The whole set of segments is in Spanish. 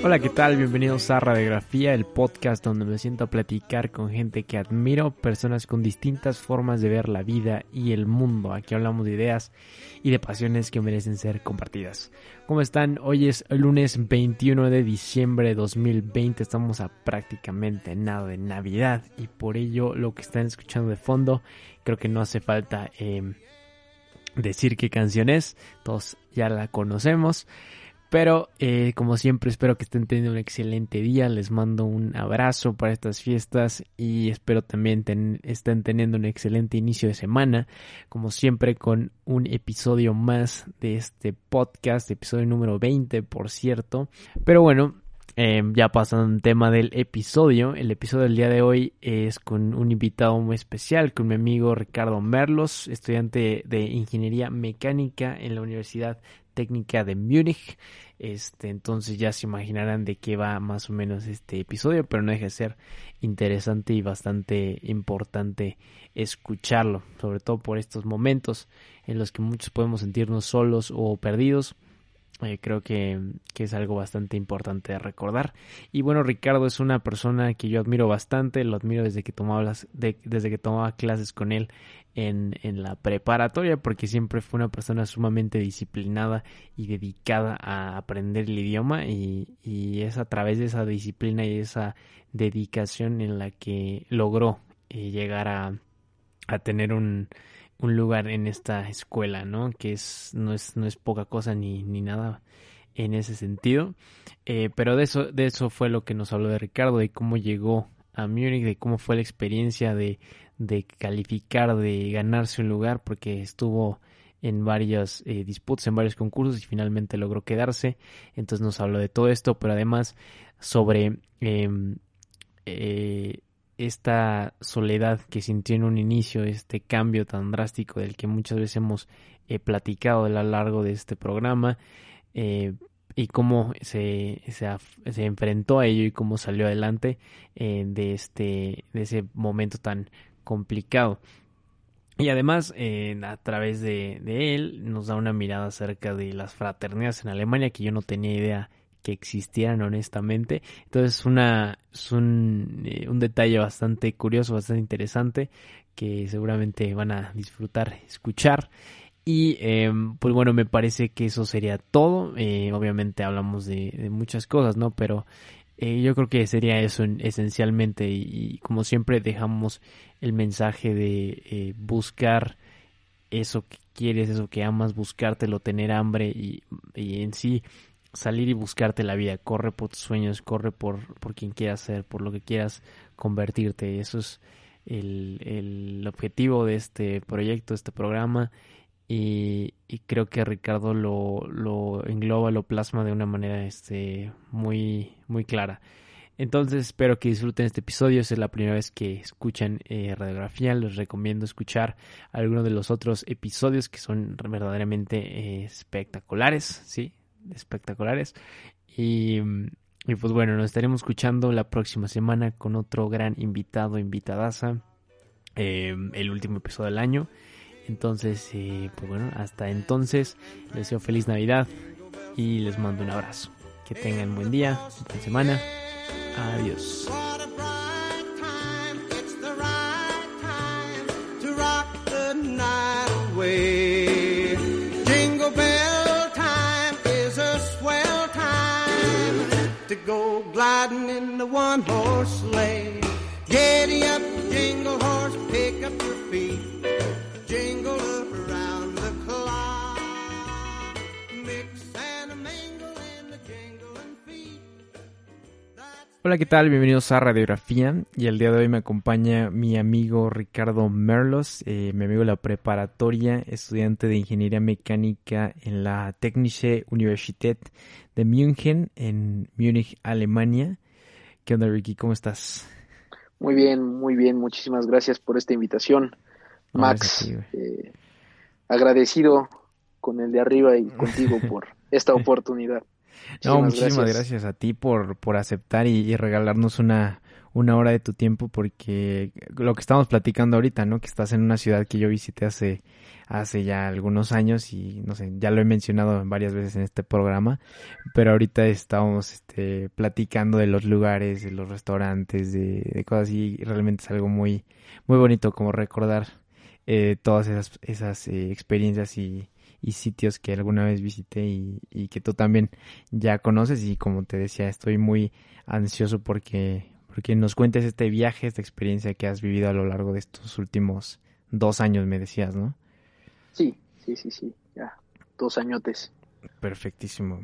Hola, ¿qué tal? Bienvenidos a Radiografía, el podcast donde me siento a platicar con gente que admiro, personas con distintas formas de ver la vida y el mundo. Aquí hablamos de ideas y de pasiones que merecen ser compartidas. ¿Cómo están? Hoy es lunes 21 de diciembre de 2020. Estamos a prácticamente nada de Navidad y por ello lo que están escuchando de fondo creo que no hace falta eh, decir qué canción es. Todos ya la conocemos. Pero eh, como siempre espero que estén teniendo un excelente día. Les mando un abrazo para estas fiestas y espero también estén teniendo un excelente inicio de semana. Como siempre con un episodio más de este podcast, episodio número 20 por cierto. Pero bueno, eh, ya pasando al tema del episodio, el episodio del día de hoy es con un invitado muy especial, con mi amigo Ricardo Merlos, estudiante de Ingeniería Mecánica en la Universidad técnica de Múnich. Este, entonces ya se imaginarán de qué va más o menos este episodio, pero no deja de ser interesante y bastante importante escucharlo, sobre todo por estos momentos en los que muchos podemos sentirnos solos o perdidos. Eh, creo que, que, es algo bastante importante de recordar. Y bueno, Ricardo es una persona que yo admiro bastante, lo admiro desde que tomaba, las, desde que tomaba clases con él en, en, la preparatoria, porque siempre fue una persona sumamente disciplinada y dedicada a aprender el idioma y, y es a través de esa disciplina y esa dedicación en la que logró eh, llegar a, a tener un un lugar en esta escuela, ¿no? Que es no es no es poca cosa ni, ni nada en ese sentido. Eh, pero de eso de eso fue lo que nos habló de Ricardo de cómo llegó a Múnich, de cómo fue la experiencia de de calificar, de ganarse un lugar, porque estuvo en varias eh, disputas, en varios concursos y finalmente logró quedarse. Entonces nos habló de todo esto, pero además sobre em, eh, esta soledad que sintió en un inicio, este cambio tan drástico del que muchas veces hemos eh, platicado a lo largo de este programa, eh, y cómo se, se, enfrentó a ello y cómo salió adelante eh, de, este, de ese momento tan complicado. Y además, a través de, de, él, nos da una mirada acerca de las fraternidades en Alemania que yo no tenía idea que existieran honestamente. Entonces una, es un, eh, un detalle bastante curioso, bastante interesante que seguramente van a disfrutar escuchar. Y em, pues bueno, me parece que eso sería todo. Eh, obviamente hablamos de, muchas cosas, ¿no? Pero eh, yo creo que sería eso esencialmente. Y, como siempre dejamos el mensaje de buscar eso que quieres, eso que amas, buscártelo, tener hambre y, y en sí salir y buscarte la vida, corre por tus sueños, corre por, por quien quieras ser, por lo que quieras convertirte. Eso es el, el objetivo de este proyecto, de este programa. Y, y, creo que Ricardo lo, lo engloba, lo plasma de una manera este, muy, muy clara. Entonces espero que disfruten este episodio. Si es la primera vez que escuchan eh, radiografía, les recomiendo escuchar algunos de los otros episodios que son verdaderamente eh, espectaculares. Sí, espectaculares. Y, pues bueno, nos estaremos escuchando la próxima semana con otro gran invitado, invitadaza. Eh, el último episodio del año. Entonces, eh, pues bueno, hasta entonces les deseo feliz Navidad y les mando un abrazo. Que tengan buen día, buena semana. Adiós. Hola, ¿qué tal? Bienvenidos a Radiografía. Y el día de hoy me acompaña mi amigo Ricardo Merlos, eh, mi amigo de la preparatoria, estudiante de Ingeniería Mecánica en la Technische Universität de München, en Múnich, Alemania. ¿Qué onda, Ricky? ¿Cómo estás? Muy bien, muy bien. Muchísimas gracias por esta invitación, Max. Eh, agradecido con el de arriba y contigo por esta oportunidad. no, muchísimas gracias. a ti por, por aceptar y, regalarnos una, una hora de tu tiempo porque lo que estamos platicando ahorita, ¿no? Que estás en una ciudad que yo visité hace, hace ya algunos años y no sé, ya lo he mencionado varias veces en este programa, pero ahorita estamos este, platicando de los lugares, de los restaurantes, de, cosas así, y realmente es algo muy, muy bonito como recordar eh, todas esas, esas eh, experiencias y, y sitios que alguna vez visité y, y que tú también ya conoces y como te decía estoy muy ansioso porque porque nos cuentes este viaje, esta experiencia que has vivido a lo largo de estos últimos dos años, me decías, ¿no? Sí, sí, sí, sí, ya, dos añotes. Perfectísimo.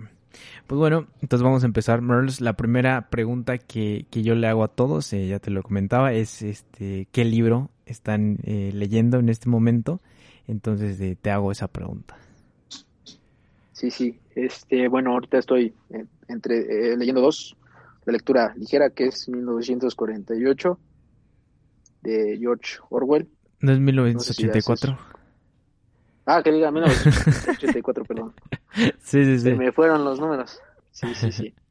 Pues bueno, entonces vamos a empezar, Merles. La primera pregunta que, que yo le hago a todos, eh, ya te lo comentaba, es este, ¿qué libro están eh, leyendo en este momento? Entonces eh, te hago esa pregunta. Sí, sí. Este, bueno, ahorita estoy entre leyendo dos de lectura ligera, que es 1948, de George Orwell. ¿No es 1984? ah, que diga 1984, perdón. Sí, sí, sí. Se me fueron los números. Sí, sí, sí.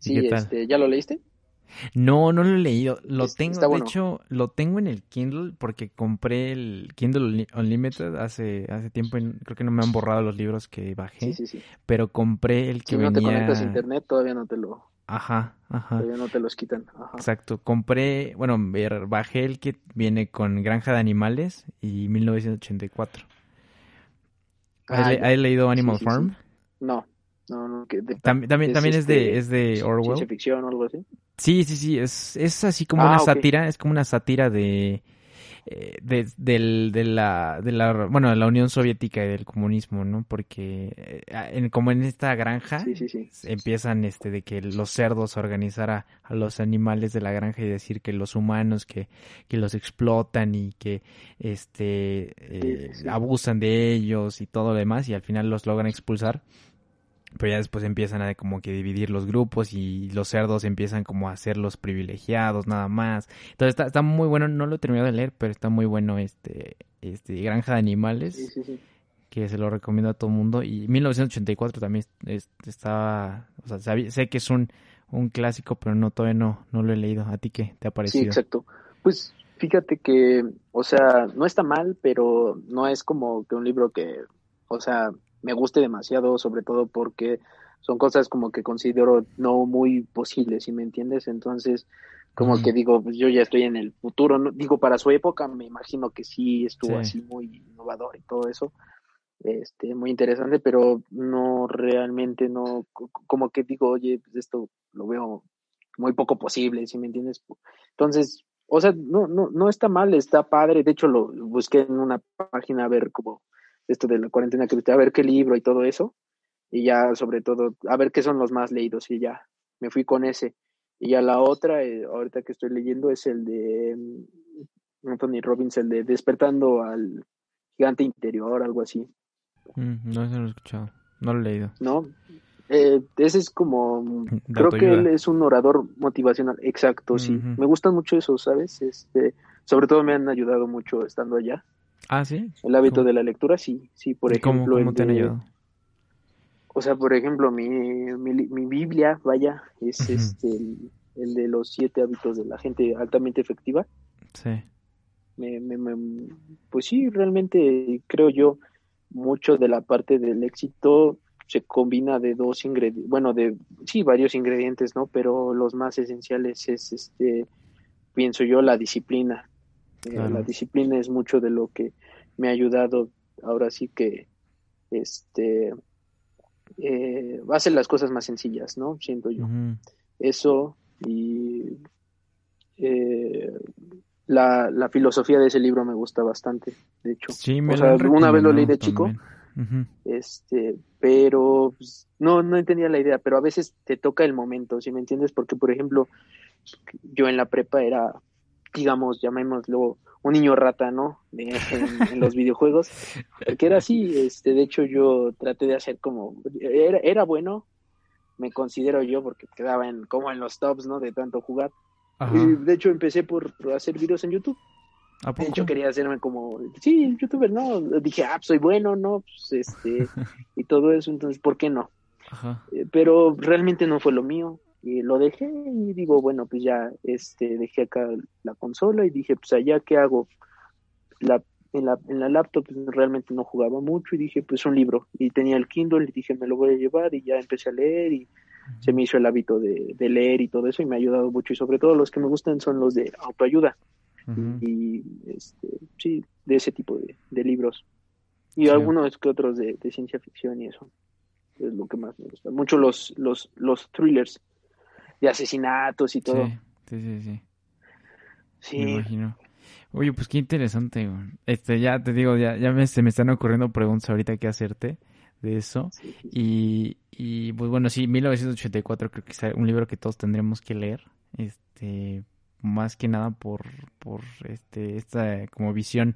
Sí, este, ¿ya lo leíste? No, no lo he leído. Lo tengo, de hecho, lo tengo en el Kindle porque compré el Kindle Unlimited hace hace tiempo. Y creo que no me han borrado los libros que bajé. Sí, sí, sí. Pero compré el que si no te conectas a internet, todavía no te lo Ajá, ajá. Todavía no te los quitan. Exacto. Compré, bueno, bajé el que viene con Granja de Animales y 1984. ¿Has, ah, leído Animal Farm? No, no, no. también también es, de, este, es de Orwell. Ciencia ficción o algo así. Sí, sí, sí. Es, es así como ah, una sátira. Es como una sátira de eh, de, del, de, la, de la, bueno, de la Unión Soviética y del comunismo, ¿no? Porque eh, en, como en esta granja empiezan este de que los cerdos organizar a, los animales de la granja y decir que los humanos que, que los explotan y que este eh, abusan de ellos y todo lo demás y al final los logran expulsar pero ya después empiezan a como que dividir los grupos y los cerdos empiezan como a ser los privilegiados nada más. Entonces está, está muy bueno, no lo he terminado de leer, pero está muy bueno este, este Granja de Animales, que se lo recomiendo a todo el mundo. Y 1984 también estaba, o sea, sé que es un, un clásico, pero no, todavía no, no lo he leído. ¿A ti qué te ha parecido? Sí, exacto. Pues fíjate que, o sea, no está mal, pero no es como que un libro que, o sea, me guste demasiado, sobre todo porque son cosas como que considero no muy posibles, si me entiendes? Entonces, como que digo, pues yo ya estoy en el futuro, ¿no? digo, para su época me imagino que sí estuvo así muy innovador y todo eso, este, muy interesante, pero no realmente, no, como que digo, oye, pues esto lo veo muy poco posible, si me entiendes? Entonces, o sea, no, no, no está mal, está padre, de hecho lo busqué en una página a ver cómo esto de la cuarentena que a ver qué libro y todo eso, y ya sobre todo a ver qué son los más leídos y ya me fui con ese. Y ya la otra, eh, ahorita que estoy leyendo, es el de mm, Anthony Robbins, el de Despertando al Gigante Interior, algo así. Mm, no, lo he escuchado, no lo he leído. No, eh, ese es como, mm, creo que él es un orador motivacional, exacto, sí. Me gustan mucho eso, ¿sabes? Este, sobre todo me han ayudado mucho estando allá. Ah, sí. El hábito de la lectura, sí, sí, por ejemplo. ¿Cómo, te han ayudado? O sea, por ejemplo, mi, mi, Biblia, vaya, es este el, de los siete hábitos de la gente altamente efectiva. Sí. Me, me, pues sí, realmente creo yo, mucho de la parte del éxito se combina de dos ingredientes, bueno, de sí, varios ingredientes, ¿no? Pero los más esenciales es, este, pienso yo, la disciplina. Eh, la disciplina es mucho de lo que me ha ayudado ahora sí que este eh, hacer las cosas más sencillas, ¿no? Siento yo. Eso y eh, la, la, filosofía de ese libro me gusta bastante, de hecho. Sí, me una vez lo leí de chico, este, pero pues, no, no entendía la idea, pero a veces te toca el momento, si me entiendes? Porque, por ejemplo, yo en la prepa era digamos, llamémoslo un niño rata, ¿no? en, los videojuegos, porque era así, este, de hecho yo traté de hacer como, era, era bueno, me considero yo, porque quedaba en, como en los tops, ¿no? De tanto jugar. Y de hecho empecé por, hacer videos en YouTube. De hecho quería hacerme como, sí, youtuber, ¿no? Dije, ah, pues, soy bueno, ¿no? Pues, este, y todo eso, entonces, ¿por qué no? Eh, pero realmente no fue lo mío y lo dejé y digo, bueno, pues ya este, dejé acá la consola y dije, pues allá, ¿qué hago? La, en, la, en la laptop pues, realmente no jugaba mucho y dije, pues un libro. Y tenía el Kindle y dije, me lo voy a llevar y ya empecé a leer y se me hizo el hábito de, leer y todo eso y me ha ayudado mucho. Y sobre todo los que me gustan son los de autoayuda. Y este, sí, de ese tipo de, libros. Y algunos que otros de, de ciencia ficción y eso es lo que más me gusta. Mucho los, los, los thrillers de asesinatos y todo. Sí, sí, sí. Sí. Me imagino. Oye, pues qué interesante. Este, ya te digo, ya, ya me, se me están ocurriendo preguntas ahorita que hacerte de eso. Y, y pues bueno, sí, 1984 creo que es un libro que todos tendremos que leer. Este, más que nada por, por este, esta como visión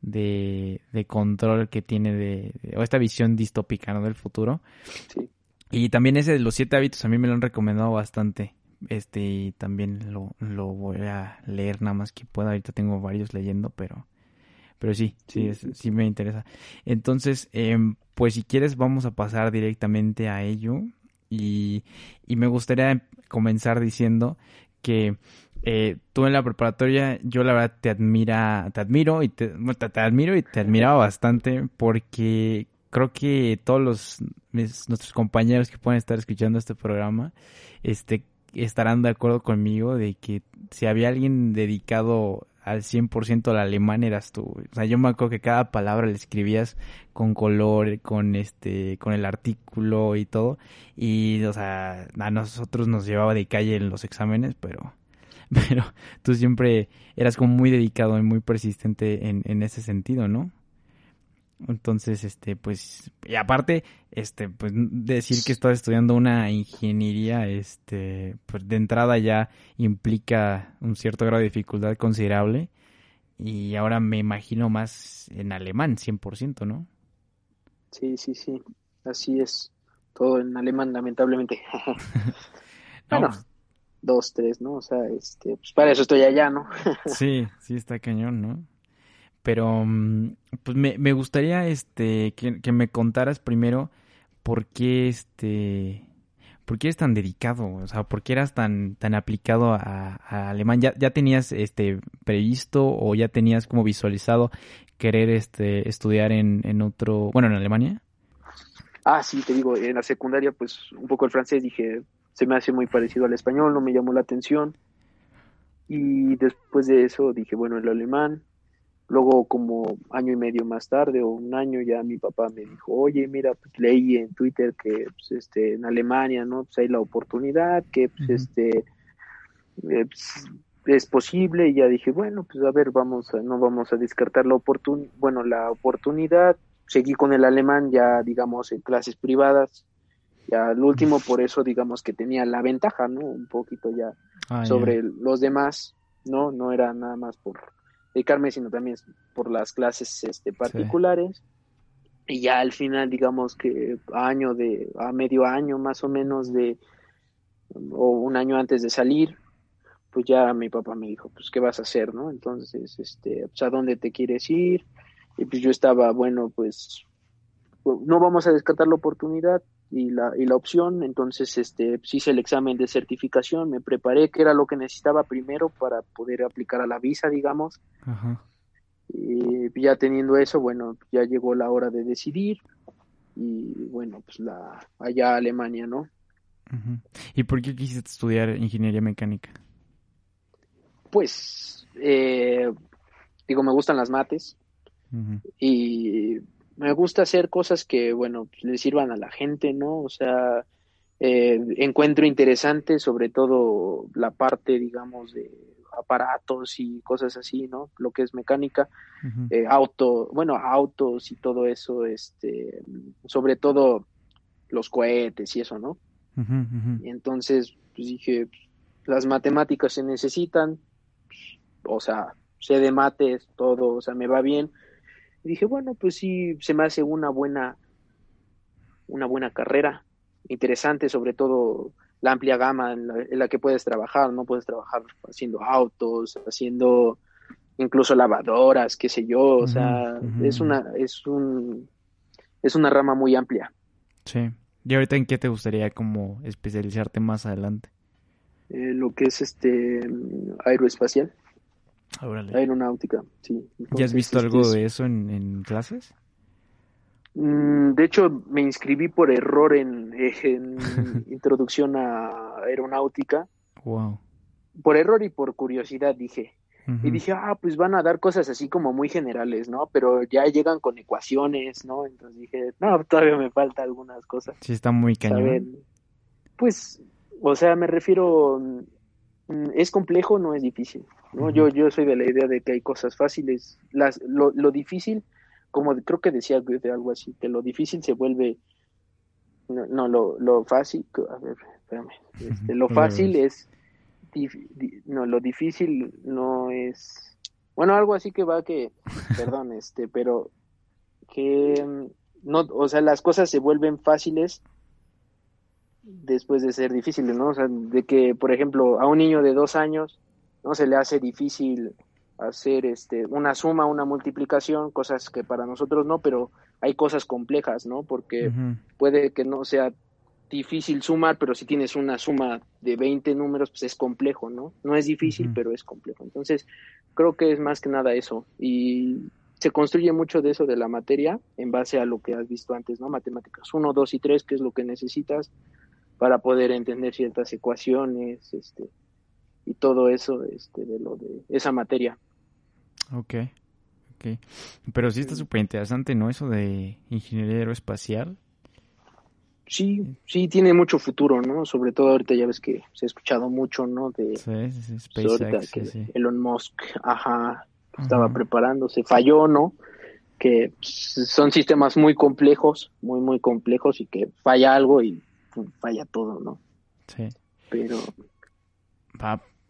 de, de control que tiene de, o esta visión distópica, ¿no? Del futuro. Sí. Y también ese de los siete hábitos a mí me lo han recomendado bastante. Este, y también lo, lo voy a leer nada más que pueda. Ahorita tengo varios leyendo, pero, pero sí, sí, sí me interesa. Entonces, em, pues si quieres vamos a pasar directamente a ello. Y, y me gustaría comenzar diciendo que eh, tú en la preparatoria, yo la verdad te admira, te admiro y te, te admiro y te admiraba bastante porque creo que todos los nuestros compañeros que pueden estar escuchando este programa este estarán de acuerdo conmigo de que si había alguien dedicado al 100% al alemán eras tú. O sea, yo me acuerdo que cada palabra le escribías con color, con este, con el artículo y todo. Y, o sea, a nosotros nos llevaba de calle en los exámenes, pero, pero tú siempre eras como muy dedicado y muy persistente en, en ese sentido, ¿no? Entonces, este, pues, y aparte, este, pues, decir que estás estudiando una ingeniería, este, pues, de entrada ya implica un cierto grado de dificultad considerable. Y ahora me imagino más en alemán, 100%, ¿no? Sí, sí, sí. Así es. Todo en alemán, lamentablemente. bueno, pues dos, tres, ¿no? O sea, este, pues para eso estoy allá, ¿no? sí, sí, está cañón, ¿no? Pero mm, pues me, me gustaría este que, me contaras primero por qué este por qué eres tan dedicado, o sea, por qué eras tan tan aplicado a, alemán. ¿Ya, ya tenías este previsto o ya tenías como visualizado querer este estudiar en, en otro, bueno, en Alemania? Ah, sí, te digo, en la secundaria pues un poco el francés dije, se me hace muy parecido al español, no me llamó la atención. Y después de eso dije, bueno, el alemán, Luego, como año y medio más tarde o un año, ya mi papá me dijo, oye, mira, pues leí en Twitter que pues, este, en Alemania, ¿no? Pues hay la oportunidad, que pues, este, eh, pues, es posible. Y ya dije, bueno, pues a ver, vamos a, no vamos a descartar la oportunidad, bueno, la oportunidad. Seguí con el alemán ya, digamos, en clases privadas. Ya al último, por eso, digamos, que tenía la ventaja, ¿no? Un poquito ya ah, sobre los demás, ¿no? No era nada más por dedicarme, sino también por las clases este, particulares. Y ya al final, digamos que año de, a medio año más o menos de, o un año antes de salir, pues ya mi papá me dijo, pues, ¿qué vas a hacer, no? Entonces, este, pues, ¿a dónde te quieres ir? Y pues yo estaba, bueno, pues, no vamos a descartar la oportunidad, y la, y la opción, entonces este, hice el examen de certificación, me preparé, que era lo que necesitaba primero para poder aplicar a la visa, digamos. Y ya teniendo eso, bueno, ya llegó la hora de decidir y bueno, pues la allá Alemania, ¿no? ¿Y por qué quisiste estudiar ingeniería mecánica? Pues, eh, digo, me gustan las mates y me gusta hacer cosas que, bueno, pues, le sirvan a la gente, ¿no? O sea, eh, encuentro interesante sobre todo la parte, digamos, de aparatos y cosas así, ¿no? Lo que es mecánica, eh, auto, bueno, autos y todo eso, este, sobre todo los cohetes y eso, ¿no? Y entonces, pues dije, las matemáticas se necesitan, o sea, sé de mates, todo, o sea, me va bien, dije, bueno, pues sí, se me hace una buena, una buena carrera, interesante, sobre todo la amplia gama en la, que puedes trabajar, ¿no? Puedes trabajar haciendo autos, haciendo incluso lavadoras, qué sé yo, o sea, es una, es un, es una rama muy amplia. Sí. ¿Y ahorita en qué te gustaría como especializarte más adelante? eh, lo que es este aeroespacial. Aeronáutica, sí. ¿Ya has visto algo de eso en, clases? Mm, de hecho, me inscribí por error en, introducción a aeronáutica. Wow. Por error y por curiosidad dije. Y dije, ah, pues van a dar cosas así como muy generales, ¿no? Pero ya llegan con ecuaciones, ¿no? Entonces dije, no, todavía me falta algunas cosas. Sí, está muy cañón. Pues, o sea, me refiero, mm, es complejo, no es difícil, ¿no? Yo, yo soy de la idea de que hay cosas fáciles. Las, lo, lo difícil, como creo que decía de algo así, que lo difícil se vuelve, no, lo, lo fácil, a ver, espérame, este, lo fácil es no, lo difícil no es, bueno, algo así que va que, perdón, este, pero que no, o sea, las cosas se vuelven fáciles después de ser difíciles, ¿no? O sea, de que, por ejemplo, a un niño de dos años, ¿no? Se le hace difícil hacer este una suma, una multiplicación, cosas que para nosotros no, pero hay cosas complejas, ¿no? Porque puede que no sea difícil sumar, pero si tienes una suma de 20 números, pues es complejo, ¿no? No es difícil, pero es complejo. Entonces, creo que es más que nada eso. Y se construye mucho de eso de la materia en base a lo que has visto antes, ¿no? Matemáticas 1, 2 y 3, que es lo que necesitas para poder entender ciertas ecuaciones, este, y todo eso, este, de lo de esa materia. Ok, ok. Pero sí está súper interesante, ¿no? Eso de ingeniería aeroespacial sí, sí tiene mucho futuro, ¿no? Sobre todo ahorita ya ves que se ha escuchado mucho, ¿no? De sí, SpaceX, Elon Musk, ajá, estaba preparándose, falló, ¿no? Que pues, son sistemas muy complejos, muy, muy complejos y que falla algo y falla todo, ¿no? Sí. Pero...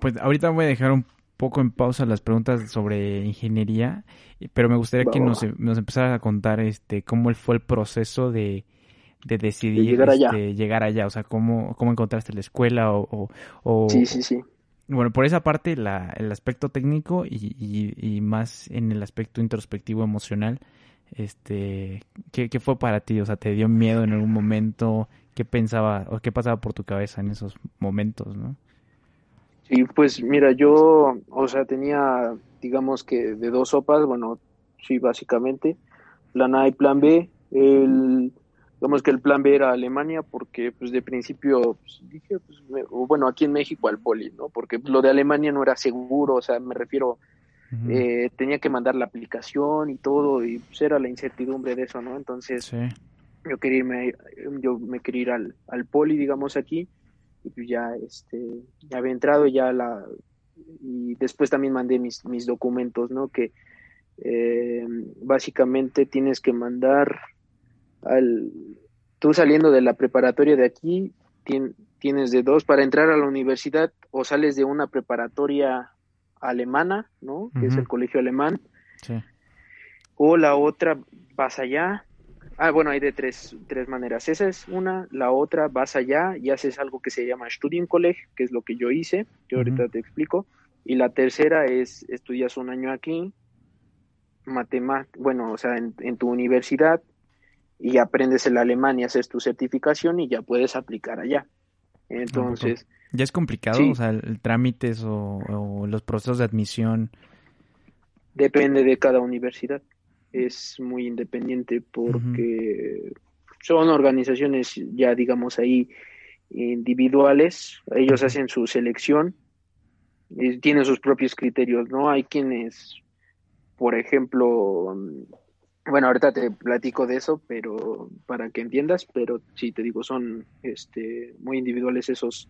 pues ahorita voy a dejar un poco en pausa las preguntas sobre ingeniería, pero me gustaría que nos, nos empezaras a contar este cómo fue el proceso de de decidir llegar, allá. Este, llegar allá, o sea, cómo, cómo encontraste la escuela o, o, Sí, sí, sí. Bueno, por esa parte, la, el aspecto técnico y, y, más en el aspecto introspectivo emocional, este, ¿qué, ¿qué, fue para ti? O sea, ¿te dio miedo en algún momento? ¿Qué pensaba o qué pasaba por tu cabeza en esos momentos, no? Sí, pues mira, yo, o sea, tenía, digamos que de dos sopas, bueno, sí, básicamente, plan A y plan B. El, digamos que el plan B era Alemania porque pues de principio pues, dije pues, bueno aquí en México al poli no porque lo de Alemania no era seguro o sea me refiero eh, tenía que mandar la aplicación y todo y pues era la incertidumbre de eso no entonces yo quería irme yo me quería ir al, al poli digamos aquí y pues ya este ya había entrado ya la y después también mandé mis mis documentos no que eh, básicamente tienes que mandar al, tú saliendo de la preparatoria de aquí, tienes de dos para entrar a la universidad o sales de una preparatoria alemana, ¿no? Que es el colegio alemán. Sí. O la otra, vas allá. Ah, bueno, hay de tres, tres maneras. Esa es una. La otra, vas allá y haces algo que se llama Studienkolleg, que es lo que yo hice, que ahorita te explico. Y la tercera es, estudias un año aquí, matemáticas, bueno, o sea, en tu universidad, y aprendes el alemán y haces tu certificación y ya puedes aplicar allá. Entonces... ¿Ya es complicado? O sea, el, trámites o, los procesos de admisión. Depende de cada universidad. Es muy independiente porque son organizaciones ya, digamos, ahí individuales. Ellos hacen su selección y tienen sus propios criterios, ¿no? Hay quienes, por ejemplo, bueno, ahorita te platico de eso, pero para que entiendas, pero sí te digo, son este muy individuales esos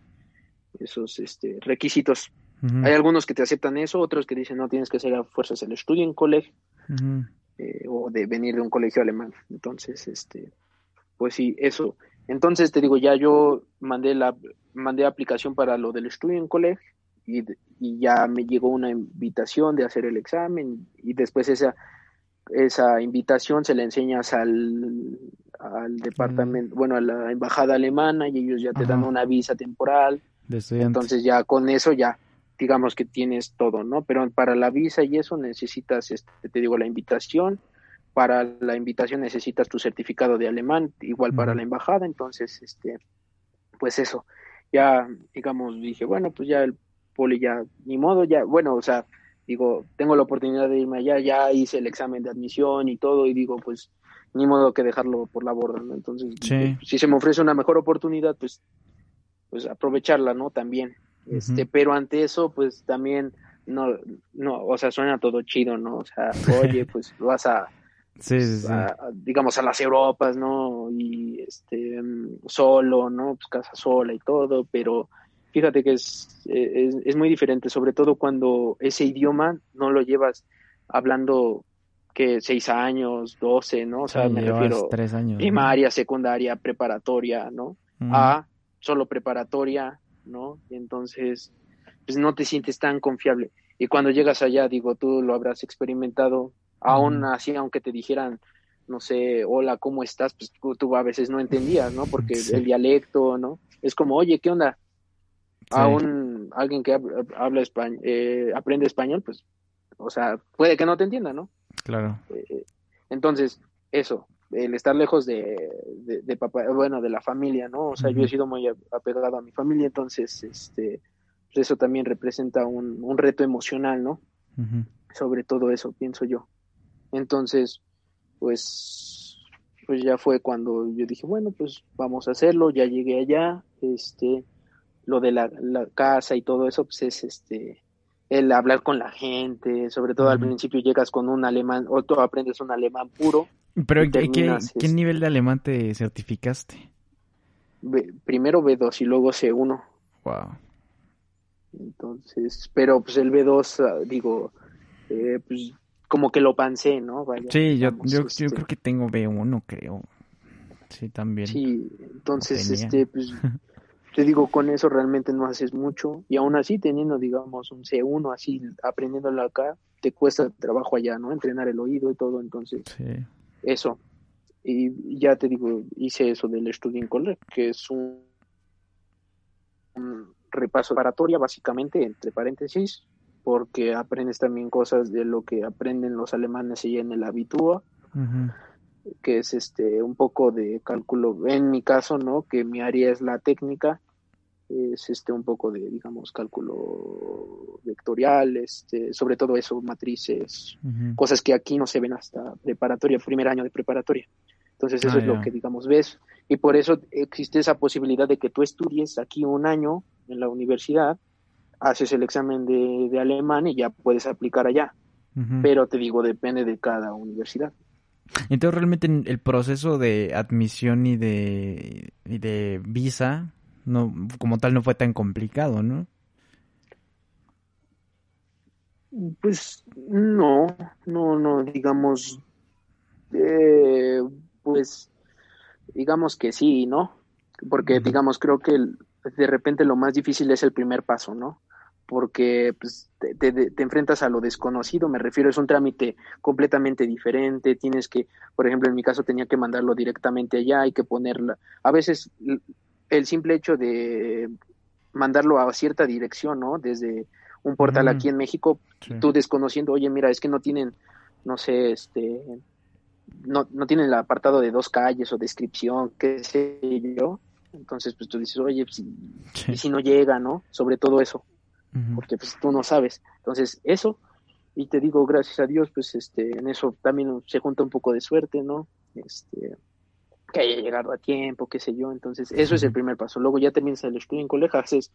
esos este requisitos. Hay algunos que te aceptan eso, otros que dicen no tienes que hacer a fuerzas el estudio en colegio eh, o de venir de un colegio alemán. Entonces, este, pues sí, eso. Entonces te digo, ya yo mandé la mandé aplicación para lo del estudio en colegio y, y ya me llegó una invitación de hacer el examen y después esa esa invitación se la enseñas al, al departamento, bueno, a la embajada alemana y ellos ya te dan una visa temporal. Entonces ya con eso ya digamos que tienes todo, ¿no? Pero para la visa y eso necesitas, este, te digo, la invitación. Para la invitación necesitas tu certificado de alemán, igual para la embajada. Entonces, este, pues eso. ya, digamos, dije, bueno, pues ya el poli ya, ni modo, ya, bueno, o sea, digo, tengo la oportunidad de irme allá, ya hice el examen de admisión y todo, y digo, pues ni modo que dejarlo por la borda, ¿no? Entonces, si se me ofrece una mejor oportunidad, pues, pues aprovecharla, ¿no? También. Este, pero ante eso, pues también, no, no, o sea, suena todo chido, ¿no? O sea, oye, pues vas a, sí, sí, digamos, a las Europas, ¿no? Y este, solo, ¿no? Pues casa sola y todo, pero fíjate que es, es, es muy diferente, sobre todo cuando ese idioma no lo llevas hablando que seis años, doce, ¿no? O sea, me refiero tres años, primaria, secundaria, preparatoria, ¿no? A solo preparatoria, ¿no? Y entonces, pues no te sientes tan confiable. Y cuando llegas allá, digo, tú lo habrás experimentado, aún así, aunque te dijeran, no sé, hola, ¿cómo estás? Pues tú, a veces no entendías, ¿no? Porque el dialecto, ¿no? Es como, oye, ¿qué onda? Aún alguien que habla español, eh, aprende español, pues, o sea, puede que no te entienda, ¿no? Claro. Eh, entonces, eso, el estar lejos de, de, papá, bueno, de la familia, ¿no? O sea, yo he sido muy apegado a mi familia, entonces, este, pues eso también representa un, un reto emocional, ¿no? Sobre todo eso, pienso yo. Entonces, pues, pues ya fue cuando yo dije, bueno, pues vamos a hacerlo, ya llegué allá, este, lo de la, la casa y todo eso, pues es, este, el hablar con la gente, sobre todo al principio llegas con un alemán, o tú aprendes un alemán puro. Pero ¿qué, ¿qué, nivel de alemán te certificaste? primero B2 y luego C1. Wow. Entonces, pero pues el B2, ah, digo, eh, pues como que lo pansé, ¿no? sí, yo, yo, yo, este creo que tengo B1, creo. Sí, también. Sí, entonces, este, pues te digo, con eso realmente no haces mucho y aún así teniendo, digamos, un C1 así, aprendiéndolo acá, te cuesta trabajo allá, ¿no? Entrenar el oído y todo, entonces, eso. Y ya te digo, hice eso del Studying College, que es un, repaso preparatoria, básicamente, entre paréntesis, porque aprendes también cosas de lo que aprenden los alemanes y en el Habitúa que es este un poco de cálculo. En mi caso no que mi área es la técnica es este un poco de digamos cálculo vectorial este sobre todo eso matrices cosas que aquí no se ven hasta preparatoria primer año de preparatoria. Entonces eso ah, es lo que digamos ves. Y por eso existe esa posibilidad de que tú estudies aquí un año en la universidad haces el examen de, de alemán y ya puedes aplicar allá. Pero te digo depende de cada universidad. Entonces realmente el proceso de admisión y de, y de visa, no, como tal, no fue tan complicado, ¿no? Pues no, no, no, digamos, eh, pues digamos que sí, ¿no? Porque digamos, creo que de repente lo más difícil es el primer paso, ¿no? porque pues, te, enfrentas a lo desconocido, me refiero, es un trámite completamente diferente, tienes que, por ejemplo, en mi caso tenía que mandarlo directamente allá, hay que ponerla, a veces el simple hecho de mandarlo a cierta dirección, ¿no? Desde un portal aquí en México, tú desconociendo, oye, mira, es que no tienen, no sé, este, no, no tienen el apartado de dos calles o descripción, qué sé yo, entonces pues tú dices, oye, si, y si no llega, ¿no? Sobre todo eso porque pues tú no sabes. Entonces, eso, y te digo, gracias a Dios, pues este, en eso también se junta un poco de suerte, ¿no? Este, que haya llegado a tiempo, qué sé yo. Entonces, eso es el primer paso. Luego ya terminas el estudio en colegio, haces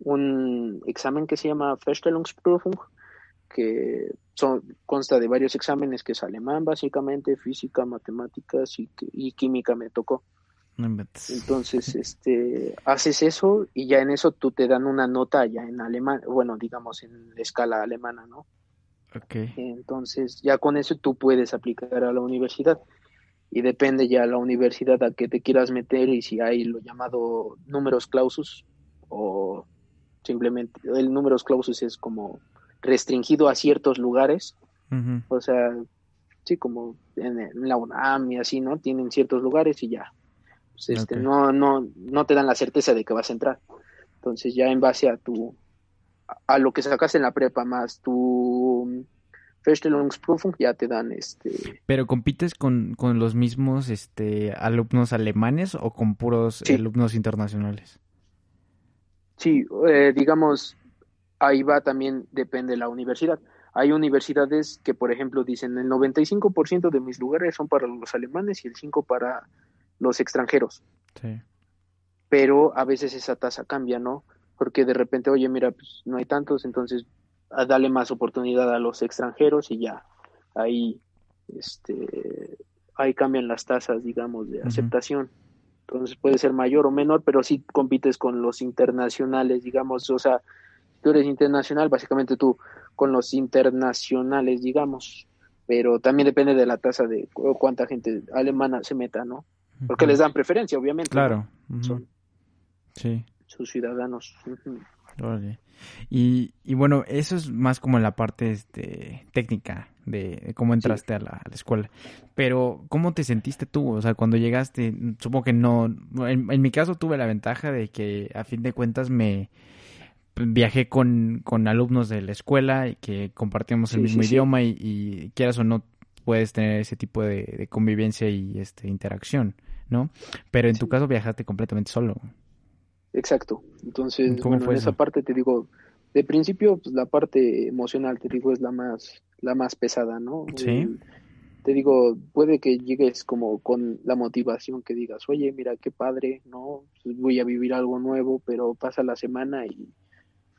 un examen que se llama Feststellungsprüfung, que son, consta de varios exámenes, que es alemán básicamente, física, matemáticas y, y química me tocó. Entonces, este, haces eso y ya en eso tú te dan una nota ya en alemán, bueno, digamos en escala alemana, ¿no? Okay. Entonces, ya con eso tú puedes aplicar a la universidad y depende ya la universidad a que te quieras meter y si hay lo llamado números clausus o simplemente el números clausus es como restringido a ciertos lugares, o sea, sí, como en, en la UNAM y así, ¿no? Tienen ciertos lugares y ya, pues, este, no, no, no te dan la certeza de que vas a entrar. Entonces ya en base a tu, a lo que sacas en la prepa más tu Feststellungsprüfung ya te dan este... ¿Pero compites con, con los mismos este alumnos alemanes o con puros alumnos internacionales? Sí, eh, digamos, ahí va también, depende de la universidad. Hay universidades que, por ejemplo, dicen el 95% de mis lugares son para los alemanes y el 5% para los extranjeros. Sí. Pero a veces esa tasa cambia, ¿no? Porque de repente, oye, mira, pues no hay tantos, entonces a darle más oportunidad a los extranjeros y ya ahí este ahí cambian las tasas digamos de aceptación. Entonces puede ser mayor o menor pero si compites con los internacionales digamos o sea tú eres internacional básicamente tú con los internacionales digamos pero también depende de la tasa de cuánta gente alemana se meta no porque les dan preferencia obviamente claro. Son sí. sus ciudadanos y, y, bueno, eso es más como la parte este, técnica de, cómo entraste a, la, escuela. Pero, ¿cómo te sentiste tú? O sea, cuando llegaste, supongo que no. En, mi caso tuve la ventaja de que a fin de cuentas me viajé con, con alumnos de la escuela y que compartíamos el mismo idioma y, quieras o no puedes tener ese tipo de, convivencia y este interacción, ¿no? Pero en tu caso viajaste completamente solo. Exacto. Entonces, bueno, en esa parte te digo, de principio, pues la parte emocional, te digo, es la más, la más pesada, ¿no? Sí. te digo, puede que llegues como con la motivación que digas, oye, mira qué padre, ¿no? Pues voy a vivir algo nuevo, pero pasa la semana y,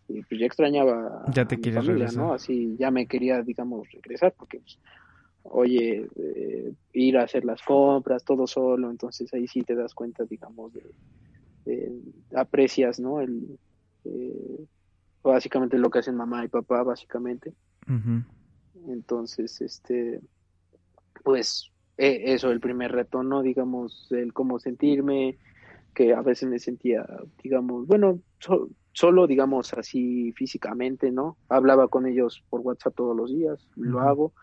pues ya extrañaba ya te a mi familia, ¿no? Así ya me quería, digamos, regresar porque, pues, oye, eh, ir a hacer las compras todo solo, entonces ahí sí te das cuenta, digamos, de eh, aprecias, ¿no? El, eh, básicamente lo que hacen mamá y papá, básicamente. Entonces, este, pues e, eso, el primer reto, ¿no? Digamos, el cómo sentirme, que a veces me sentía, digamos, bueno, solo, digamos, así físicamente, ¿no? Hablaba con ellos por WhatsApp todos los días, lo hago,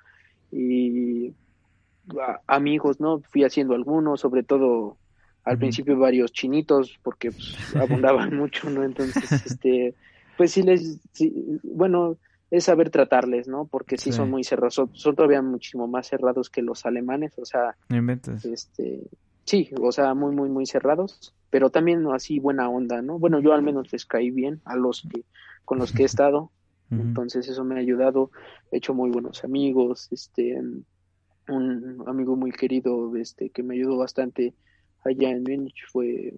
y amigos, ¿no? Fui haciendo algunos, sobre todo al principio varios chinitos porque pues, abundaban mucho, ¿no? Entonces, este, pues sí les, bueno, es saber tratarles, ¿no? Porque sí, son muy cerrados, son, todavía muchísimo más cerrados que los alemanes, o sea, este, sí, o sea, muy, muy, muy cerrados, pero también así buena onda, ¿no? Bueno, yo al menos les caí bien a los que, con los que he estado, entonces eso me ha ayudado, he hecho muy buenos amigos, este, un amigo muy querido, este, que me ayudó bastante, allá en Múnich fue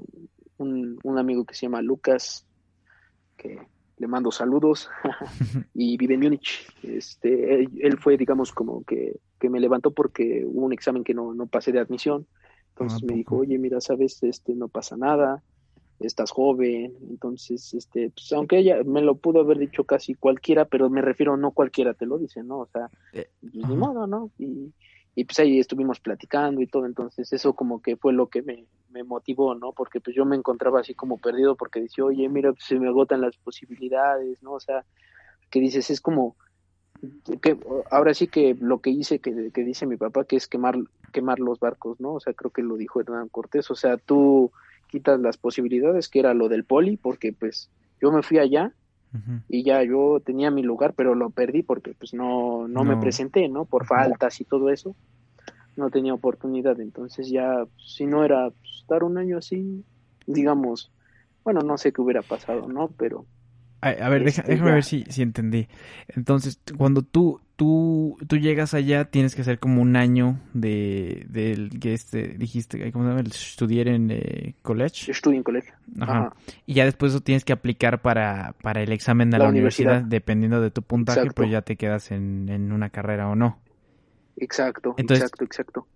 un, amigo que se llama Lucas, que le mando saludos y vive en Múnich. Este, él, fue, digamos, como que, que, me levantó porque hubo un examen que no, no pasé de admisión. Entonces ah, me dijo, oye, mira, sabes, este, no pasa nada, estás joven. Entonces, este, pues, aunque ella me lo pudo haber dicho casi cualquiera, pero me refiero, no cualquiera te lo dice, ¿no? O sea, eh, pues, ni modo, ¿no? Y, y pues ahí estuvimos platicando y todo, entonces eso como que fue lo que me, me motivó, ¿no? Porque pues yo me encontraba así como perdido porque decía, oye, mira, pues se me agotan las posibilidades, ¿no? O sea, que dices, es como, que ahora sí que lo que hice, que, que dice mi papá, que es quemar, quemar los barcos, ¿no? O sea, creo que lo dijo Hernán Cortés, o sea, tú quitas las posibilidades, que era lo del poli, porque pues yo me fui allá y ya yo tenía mi lugar, pero lo perdí porque pues no, no, me presenté, ¿no? Por faltas y todo eso, no tenía oportunidad, entonces ya si no era pues, estar un año así, digamos, bueno, no sé qué hubiera pasado, ¿no? Pero a, ver, este, déjame ver si, si entendí. Entonces, cuando tú, tú, tú llegas allá, tienes que hacer como un año de, del que este, dijiste, ¿cómo se llama? Estudiar en eh, college. Estudio en college. Ajá. Y ya después eso tienes que aplicar para, para el examen de la, universidad. dependiendo de tu puntaje, pues ya te quedas en, en una carrera o no. Exacto, exacto, exacto.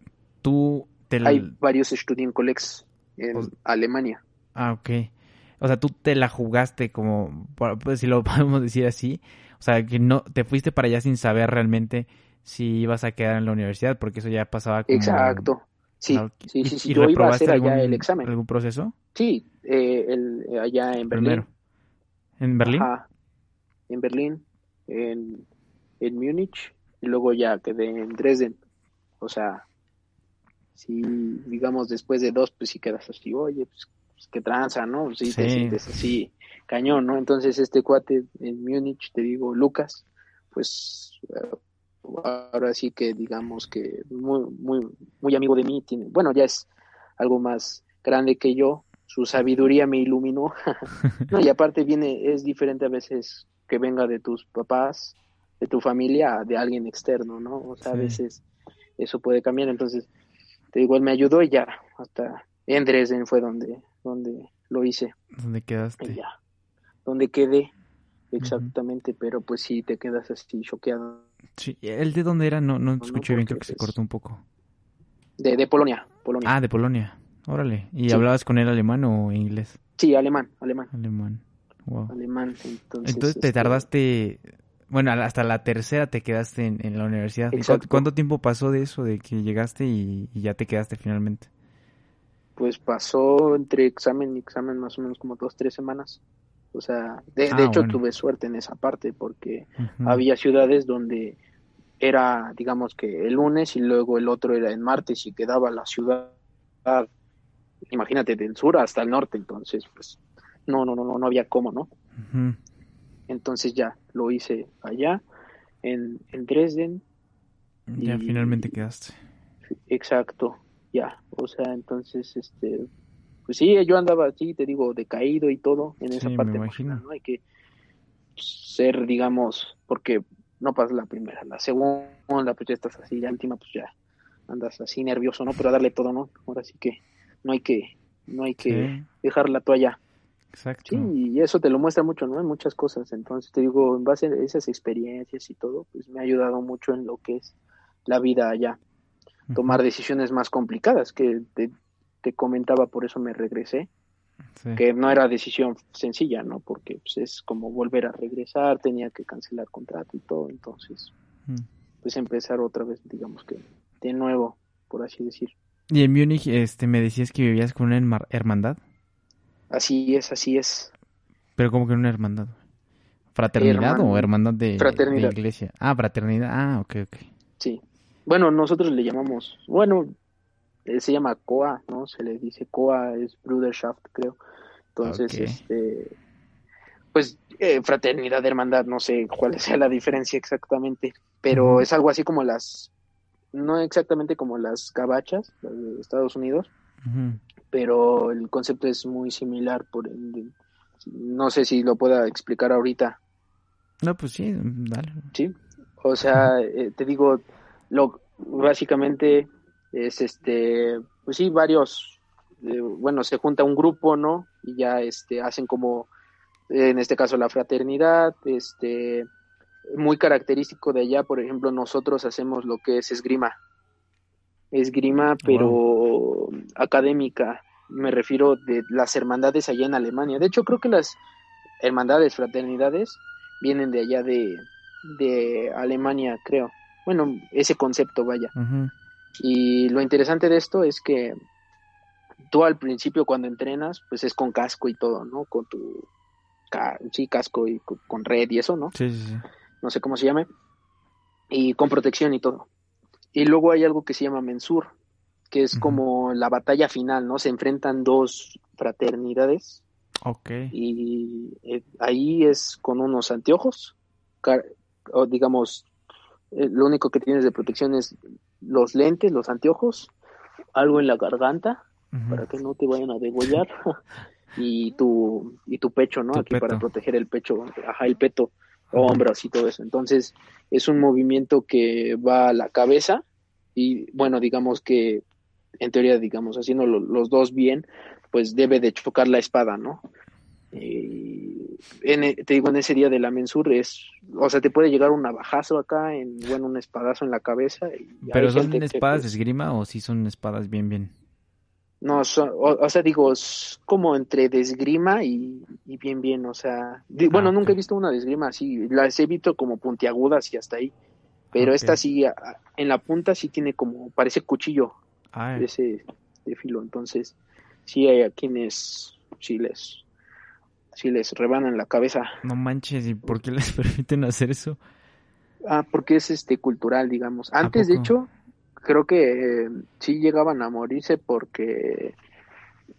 Tú te Hay varios en college en Alemania. Ah, ok. O sea, tú te la jugaste como, pues si lo podemos decir así. O sea, que no te fuiste para allá sin saber realmente si ibas a quedar en la universidad, porque eso ya pasaba como... Exacto. Sí, sí, sí, sí. Yo iba a hacer allá el examen. ¿Algún proceso? Sí, eh, el, allá en Berlín. ¿En Berlín? Ajá. En Berlín, en, en Múnich, y luego ya quedé en Dresden. O sea, si digamos después de dos, pues si quedas así, oye, pues pues, que tranza, ¿no? Sí, te sientes así, cañón, ¿no? Entonces este cuate en Múnich, te digo, Lucas, pues eh, ahora sí que digamos que muy, muy, muy amigo de mí, tiene, bueno, ya es algo más grande que yo, su sabiduría me iluminó. no, y aparte viene, es diferente a veces que venga de tus papás, de tu familia, de alguien externo, ¿no? O sea, a veces eso puede cambiar. Entonces, te digo, él me ayudó y ya, hasta en Dresden fue donde, donde lo hice. ¿Dónde quedaste? ya, donde quedé, exactamente, pero pues sí, te quedas así choqueado. Sí, ¿el de dónde era? No, no escuché bien, creo que se cortó un poco. De, de Polonia, Polonia. Ah, de Polonia. Órale. ¿Y hablabas con él alemán o inglés? Sí, alemán, alemán. Alemán. Wow. Alemán, entonces. Entonces te este, tardaste, bueno, hasta la tercera te quedaste en, la universidad. ¿Cuánto, tiempo pasó de eso, de que llegaste y, ya te quedaste finalmente? Pues pasó entre examen y examen más o menos como dos, tres semanas. O sea, de, ah, hecho tuve suerte en esa parte porque había ciudades donde era, digamos que el lunes y luego el otro era en martes y quedaba la ciudad, imagínate, del sur hasta el norte. Entonces, pues no, no, no, no, había cómo, ¿no? Entonces ya lo hice allá, en, en Dresden. Ya finalmente quedaste. Exacto, ya. O sea, entonces, este, pues sí, yo andaba así, te digo, decaído y todo en esa parte. ¿no? Hay que ser, digamos, porque no pasa la primera, la segunda, pues ya estás así, la última, pues ya andas así nervioso, ¿no? Pero a darle todo, ¿no? Ahora sí que no hay que, no hay que dejar la toalla. Exacto. Sí, y eso te lo muestra mucho, ¿no? En muchas cosas. Entonces, te digo, en base a esas experiencias y todo, pues me ha ayudado mucho en lo que es la vida allá. Tomar decisiones más complicadas, que te, comentaba, por eso me regresé. Que no era decisión sencilla, ¿no? Porque pues, es como volver a regresar, tenía que cancelar contrato y todo. Entonces, pues empezar otra vez, digamos que de nuevo, por así decir. Y en Múnich, este, me decías que vivías con una hermandad. Así es, así es. Pero como que una hermandad. ¿Fraternidad o hermandad de, iglesia? Ah, fraternidad. Ah, ok, ok. Sí. Bueno, nosotros le llamamos, bueno, eh, se llama COA, ¿no? Se le dice COA, es Bruderschaft, creo. Entonces, este, pues eh, fraternidad, hermandad, no sé cuál sea la diferencia exactamente, pero es algo así como las, no exactamente como las cabachas de Estados Unidos, pero el concepto es muy similar, por no sé si lo pueda explicar ahorita. No, pues sí, dale. Sí, o sea, eh, te digo, lo básicamente es este, pues sí, varios, eh, bueno, se junta un grupo, ¿no? Y ya este, hacen como, en este caso, la fraternidad, este, muy característico de allá, por ejemplo, nosotros hacemos lo que es esgrima, esgrima, pero académica. Me refiero de las hermandades allá en Alemania. De hecho, creo que las hermandades, fraternidades, vienen de allá de, de Alemania, creo. Bueno, ese concepto, vaya. Y lo interesante de esto es que tú al principio cuando entrenas, pues es con casco y todo, ¿no? Con tu, sí, casco y con red y eso, ¿no? Sí, sí, sí. No sé cómo se llame. Y con protección y todo. Y luego hay algo que se llama mensur, que es como la batalla final, ¿no? Se enfrentan dos fraternidades. Ok. Y eh, ahí es con unos anteojos, o digamos, eh, lo único que tienes de protección es los lentes, los anteojos, algo en la garganta, para que no te vayan a degollar, y tu, y tu pecho, ¿no? Aquí para proteger el pecho, ajá, el peto, hombros y todo eso. Entonces, es un movimiento que va a la cabeza y bueno, digamos que en teoría, digamos, haciendo los dos bien, pues debe de chocar la espada, ¿no? Y en, e, te digo, en ese día de la mensur es, o sea, te puede llegar un navajazo acá, en, bueno, un espadazo en la cabeza. ¿Pero son espadas de esgrima o sí son espadas bien, bien? No, o, sea, digo, es como entre desgrima y, y bien, bien, o sea, bueno, ah, nunca he visto una desgrima así, las he visto como puntiagudas y hasta ahí, pero esta sí, en la punta sí tiene como, parece cuchillo, ah, de ese de filo, entonces, sí hay a quienes sí les, sí les rebanan la cabeza. No manches, ¿y por qué les permiten hacer eso? Ah, porque es este cultural, digamos. Antes, de hecho, creo que eh, sí llegaban a morirse porque,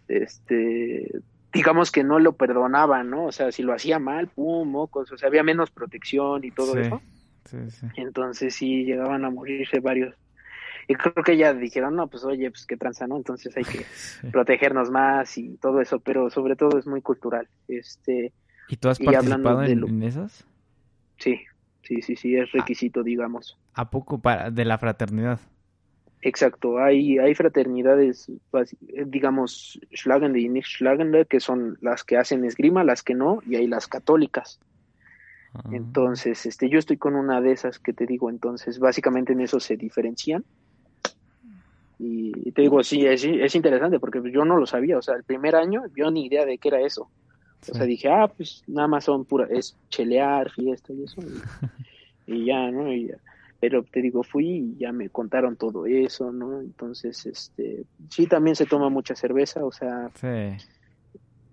este, digamos que no lo perdonaban, ¿no? O sea, si lo hacía mal, pum, mocos, o sea, había menos protección y todo eso. Sí, sí. Entonces sí llegaban a morirse varios. Y creo que ya dijeron, no, pues oye, pues qué tranza, ¿no? Entonces hay que protegernos más y todo eso, pero sobre todo es muy cultural. Este, ¿Y tú has participado en, esas? Sí, sí, sí, sí, es ah. requisito, digamos. ¿A poco para de la fraternidad? Exacto, hay, hay fraternidades, digamos, Schlagende y nicht Schlagende, que son las que hacen esgrima, las que no, y hay las católicas. Ah. Entonces, este, yo estoy con una de esas que te digo, entonces, básicamente en eso se diferencian. Y, te digo, sí, es, es interesante porque yo no lo sabía, o sea, el primer año yo ni idea de qué era eso. O sea, dije, ah, pues nada más son pura, es chelear, fiesta y eso. Y, ya, ¿no? pero te digo, fui y ya me contaron todo eso, ¿no? Entonces, este, sí, también se toma mucha cerveza, o sea,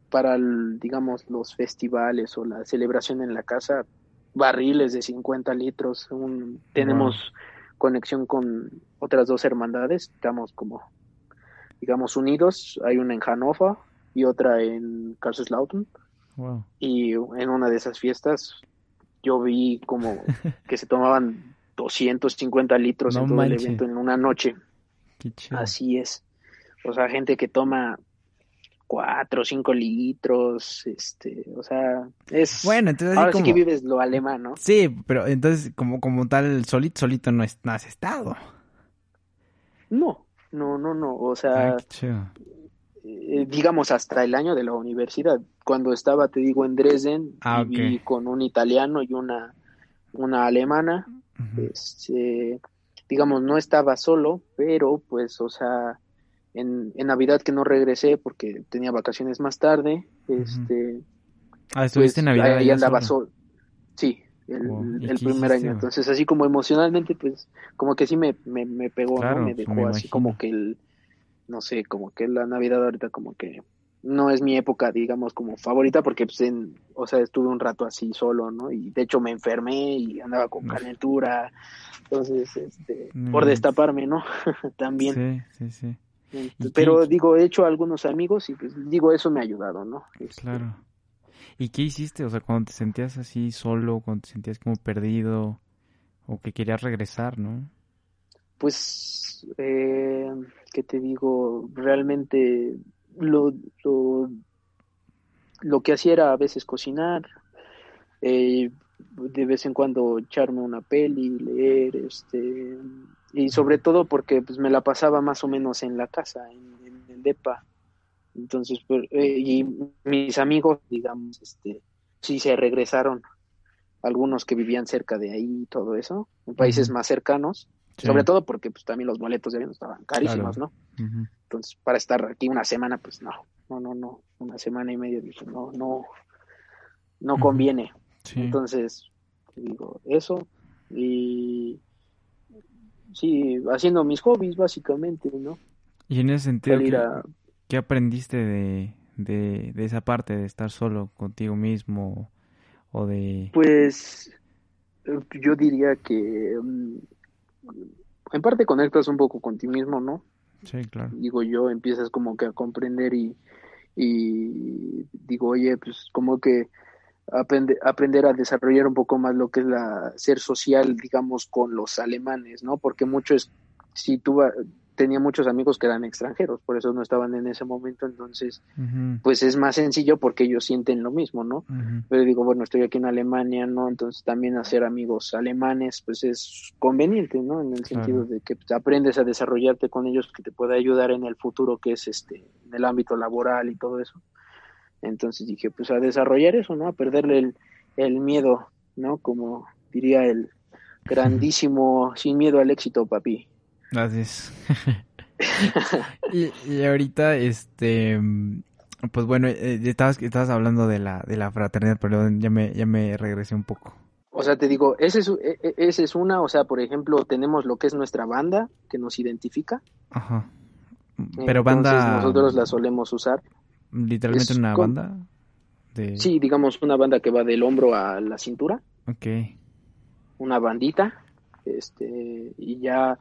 para, digamos, los festivales o la celebración en la casa, barriles de 50 litros, tenemos conexión con otras dos hermandades, estamos como, digamos, unidos, hay una en Hannover, y otra en Kaiserslautern. Wow. Y en una de esas fiestas yo vi como que se tomaban 250 litros en todo el evento en una noche. Así es. O sea, gente que toma 4 o 5 litros, este, o sea, es... Bueno, entonces... Ahora sí que vives lo alemán, ¿no? Sí, pero entonces como, como tal, solito, solito no, has estado. No, no, no, no, o sea... Eh, digamos, hasta el año de la universidad. Cuando estaba, te digo, en Dresden, ah, viví con un italiano y una, una alemana. este, digamos, no estaba solo, pero pues, o sea, en, en, Navidad que no regresé porque tenía vacaciones más tarde, este... Ah, estuviste en pues, Navidad. Ahí andaba solo. Sí, el, primer año. Entonces, así como emocionalmente, pues, como que sí me, me, pegó, ¿no? Me dejó así como que el, no sé, como que la Navidad ahorita como que no es mi época, digamos, como favorita porque, pues, en, o sea, estuve un rato así solo, ¿no? Y de hecho me enfermé y andaba con calentura, entonces, este, por destaparme, ¿no? También. Sí, sí, sí. Pero digo, he hecho algunos amigos y pues digo, eso me ha ayudado, ¿no? Este, claro. ¿Y qué hiciste? O sea, cuando te sentías así solo, cuando te sentías como perdido o que querías regresar, ¿no? Pues, eh, ¿qué te digo? Realmente lo, lo, lo, que hacía era a veces cocinar, eh, de vez en cuando echarme una peli, leer, este, y sobre todo porque pues me la pasaba más o menos en la casa, en, el DEPA. Entonces, pues, eh, y mis amigos, digamos, este, sí se regresaron, algunos que vivían cerca de ahí y todo eso, en países más cercanos, sobre todo porque pues también los boletos de avión estaban carísimos, ¿no? Entonces, para estar aquí una semana, pues no, no, no, no, una semana y media, dije, no, no, no conviene. Entonces, digo, eso, y sí, haciendo mis hobbies, básicamente, ¿no? Y en ese sentido, ¿qué, aprendiste de, de, de esa parte de estar solo contigo mismo o de... Pues yo diría que mm, en parte conectas un poco con ti mismo, ¿no? Sí, claro. Digo yo, empiezas como que a comprender y, y digo, oye, pues como que aprender, aprender a desarrollar un poco más lo que es la ser social, digamos, con los alemanes, ¿no? Porque mucho es, si tú tenía muchos amigos que eran extranjeros, por eso no estaban en ese momento, entonces, pues es más sencillo porque ellos sienten lo mismo, ¿no? Pero digo, bueno, estoy aquí en Alemania, ¿no? Entonces también hacer amigos alemanes, pues es conveniente, ¿no? En el sentido de que pues, aprendes a desarrollarte con ellos que te pueda ayudar en el futuro, que es este, en el ámbito laboral y todo eso. Entonces dije, pues a desarrollar eso, ¿no? A perderle el, el miedo, ¿no? Como diría el grandísimo, sin miedo al éxito, papi. Gracias. y, y, ahorita, este, pues bueno, eh, estabas, estabas hablando de la, de la fraternidad, perdón, ya me, ya me regresé un poco. O sea, te digo, ese es, e, e, ese es una, o sea, por ejemplo, tenemos lo que es nuestra banda, que nos identifica. Ajá. Pero banda... Nosotros la solemos usar. Literalmente una banda. De... Sí, digamos una banda que va del hombro a la cintura. Ok. Una bandita. Este, y ya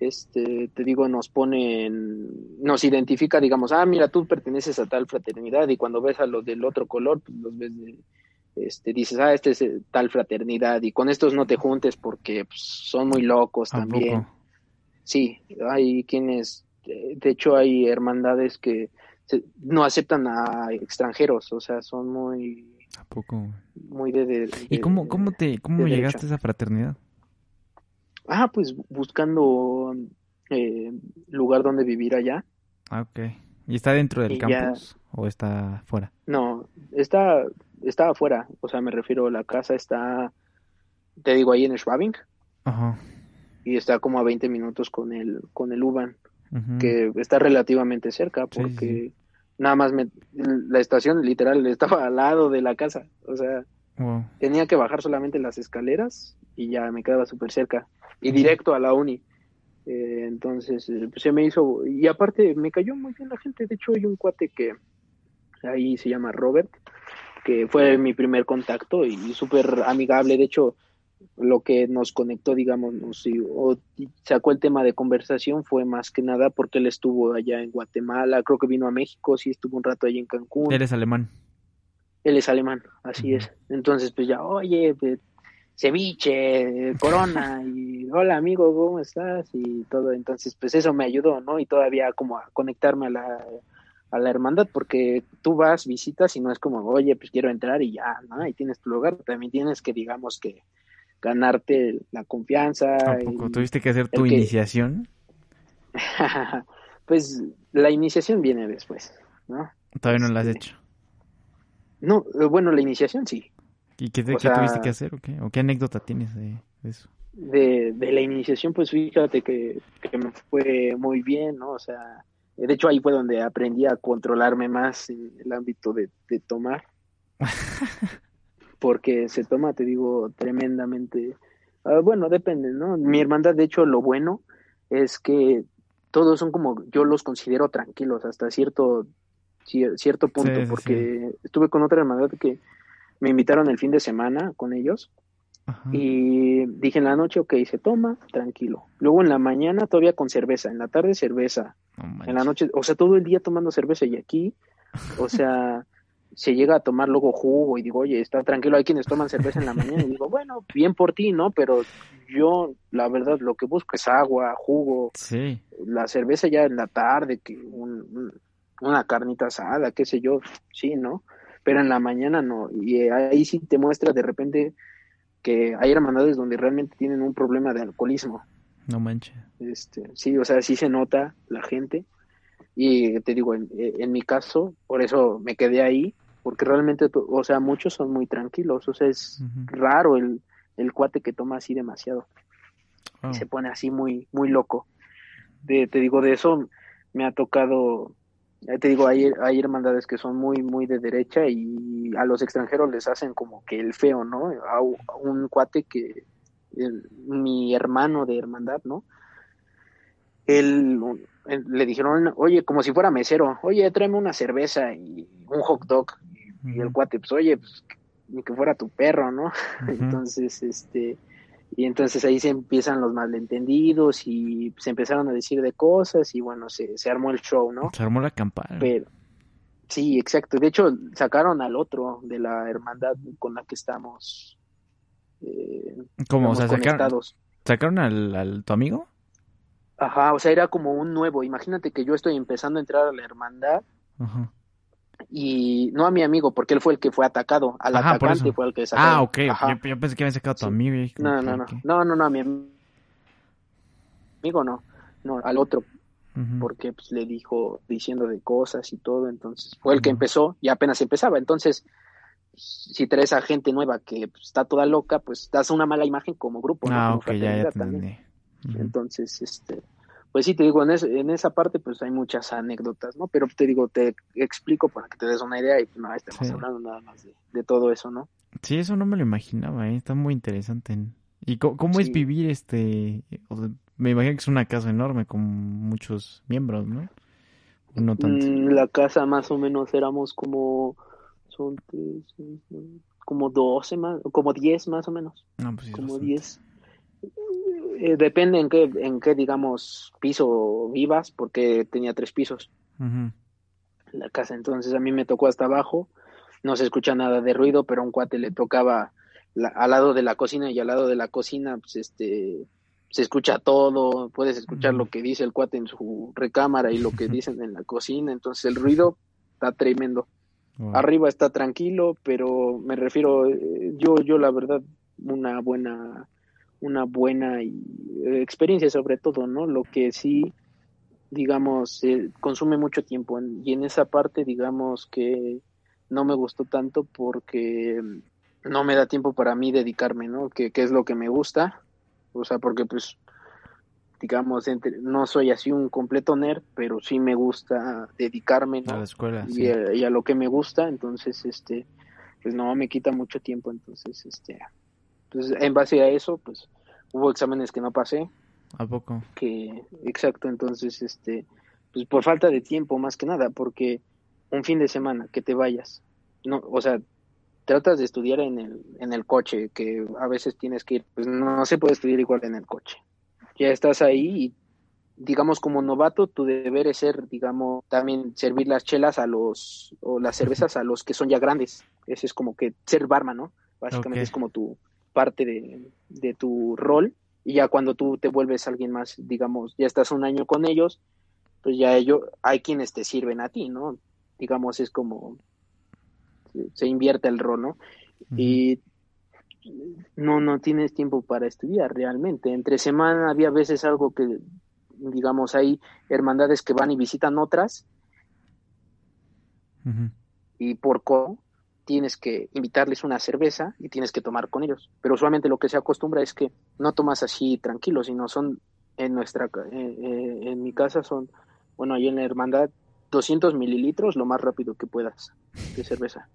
este, te digo, nos ponen, nos identifica, digamos, ah, mira, tú perteneces a tal fraternidad y cuando ves a los del otro color, pues los ves este, dices, ah, este es eh, tal fraternidad y con estos no te juntes porque pues, son muy locos también. sí, hay quienes, de hecho hay hermandades que no aceptan a extranjeros, o sea, son muy... ¿A poco? Muy de... ¿Y cómo, cómo, te, cómo llegaste a esa fraternidad? Ah, pues buscando eh, lugar donde vivir allá. Ah, ok. ¿Y está dentro del campus o está fuera? No, está, está afuera. O sea, me refiero, la casa está, te digo, ahí en Schwabing. Ajá. Y está como a 20 minutos con el, con el Que está relativamente cerca porque nada más me, la estación literal estaba al lado de la casa. O sea, tenía que bajar solamente las escaleras y ya me quedaba súper cerca. Y directo a la uni. Eh, entonces, eh, pues se me hizo, y aparte me cayó muy bien la gente, de hecho hay un cuate que ahí se llama Robert, que fue mi primer contacto y súper amigable, de hecho lo que nos conectó, digamos, o sacó el tema de conversación fue más que nada porque él estuvo allá en Guatemala, creo que vino a México, sí estuvo un rato allí en Cancún. Él es alemán. Él es alemán, así es. Entonces, pues ya, oye, ceviche, corona, y hola amigo, ¿cómo estás? Y todo, entonces pues eso me ayudó, ¿no? Y todavía como a conectarme a la, a la hermandad, porque tú vas, visitas y no es como, oye, pues quiero entrar y ya, ¿no? Y tienes tu lugar, también tienes que, digamos, que ganarte la confianza. ¿Tampoco tuviste que hacer tu iniciación? pues la iniciación viene después, ¿no? Todavía no la has este, hecho. No, bueno, la iniciación sí, ¿Y qué, tuviste que hacer o qué? ¿O qué anécdota tienes de, eso? De, la iniciación, pues fíjate que, me fue muy bien, ¿no? O sea, de hecho ahí fue donde aprendí a controlarme más en el ámbito de, tomar. Porque se toma, te digo, tremendamente. Ah, bueno, depende, ¿no? Mi hermandad, de hecho, lo bueno es que todos son como, yo los considero tranquilos hasta cierto, cierto punto, porque estuve con otra hermandad que me invitaron el fin de semana con ellos y dije en la noche, ok, se toma, tranquilo. Luego en la mañana todavía con cerveza, en la tarde cerveza, en la noche, o sea, todo el día tomando cerveza y aquí, o sea, se llega a tomar luego jugo y digo, oye, está tranquilo, hay quienes toman cerveza en la mañana y digo, bueno, bien por ti, ¿no? Pero yo, la verdad, lo que busco es agua, jugo, sí. la cerveza ya en la tarde, que una carnita asada, qué sé yo, sí, ¿no? pero en la mañana no. Y ahí sí te muestra de repente que hay hermandades donde realmente tienen un problema de alcoholismo. No manches. Este, sí, o sea, sí se nota la gente. Y te digo, en, en mi caso, por eso me quedé ahí, porque realmente, o sea, muchos son muy tranquilos. O sea, es raro el, el cuate que toma así demasiado. Y se pone así muy, muy loco. De, te digo, de eso me ha tocado te digo, hay, hay hermandades que son muy, muy de derecha y a los extranjeros les hacen como que el feo, ¿no? A, un cuate que, mi hermano de hermandad, ¿no? Él, le dijeron, oye, como si fuera mesero, oye, tráeme una cerveza y un hot dog. Y el cuate, pues, oye, pues, ni que fuera tu perro, ¿no? Entonces, este, y entonces ahí se empiezan los malentendidos y se empezaron a decir de cosas y bueno, se, se armó el show, ¿no? Se armó la campana. Pero, sí, exacto. De hecho, sacaron al otro de la hermandad con la que estamos. Eh, ¿Cómo? O sea, sacaron, ¿sacaron al, al tu amigo? Ajá, o sea, era como un nuevo. Imagínate que yo estoy empezando a entrar a la hermandad. Ajá y no a mi amigo, porque él fue el que fue atacado, al atacante fue el que sacó. Ah, ok, yo, pensé que había sacado a tu amigo. no, no, no, no, no, no, a mi amigo no, no, al otro, porque pues le dijo diciendo de cosas y todo, entonces fue el que empezó y apenas empezaba, entonces si traes a gente nueva que pues, está toda loca, pues das una mala imagen como grupo, ah, ok, ya, ya Entonces, este, pues sí, te digo, en, en esa parte pues hay muchas anécdotas, ¿no? Pero te digo, te explico para que te des una idea y no estamos hablando nada más de, todo eso, ¿no? Sí, eso no me lo imaginaba, ¿eh? está muy interesante. ¿Y cómo, es vivir este? me imagino que es una casa enorme con muchos miembros, ¿no? No tanto. Mm, la casa más o menos éramos como son como 12 más, como 10 más o menos. No, pues como 10. Eh, depende en qué, en qué, digamos, piso vivas, porque tenía tres pisos la casa. Entonces a mí me tocó hasta abajo, no se escucha nada de ruido, pero a un cuate le tocaba al lado de la cocina y al lado de la cocina, pues este, se escucha todo, puedes escuchar lo que dice el cuate en su recámara y lo que dicen en la cocina, entonces el ruido está tremendo. Arriba está tranquilo, pero me refiero, eh, yo, yo la verdad, una buena, una buena eh, experiencia sobre todo, ¿no? Lo que sí, digamos, consume mucho tiempo y en esa parte, digamos que no me gustó tanto porque no me da tiempo para mí dedicarme, ¿no? Que, que es lo que me gusta, o sea, porque pues digamos, entre, no soy así un completo nerd, pero sí me gusta dedicarme a la escuela y, a, lo que me gusta, entonces, este, pues no me quita mucho tiempo, entonces, este, pues en base a eso, pues hubo exámenes que no pasé. ¿A poco? Que, exacto, entonces, este, pues por falta de tiempo más que nada, porque un fin de semana que te vayas, no, o sea, tratas de estudiar en el, en el coche, que a veces tienes que ir, pues no se puede estudiar igual en el coche ya estás ahí y digamos como novato tu deber es ser digamos también servir las chelas a los o las cervezas a los que son ya grandes ese es como que ser barman no básicamente es como tu parte de, de, tu rol y ya cuando tú te vuelves alguien más digamos ya estás un año con ellos pues ya ellos hay quienes te sirven a ti no digamos es como se invierte el rol no y no, no tienes tiempo para estudiar realmente. Entre semana había veces algo que, digamos, hay hermandades que van y visitan otras y por cómo tienes que invitarles una cerveza y tienes que tomar con ellos. Pero usualmente lo que se acostumbra es que no tomas así tranquilo, sino son en nuestra, eh, eh, en mi casa son, bueno, ahí en la hermandad, 200 mililitros lo más rápido que puedas de cerveza.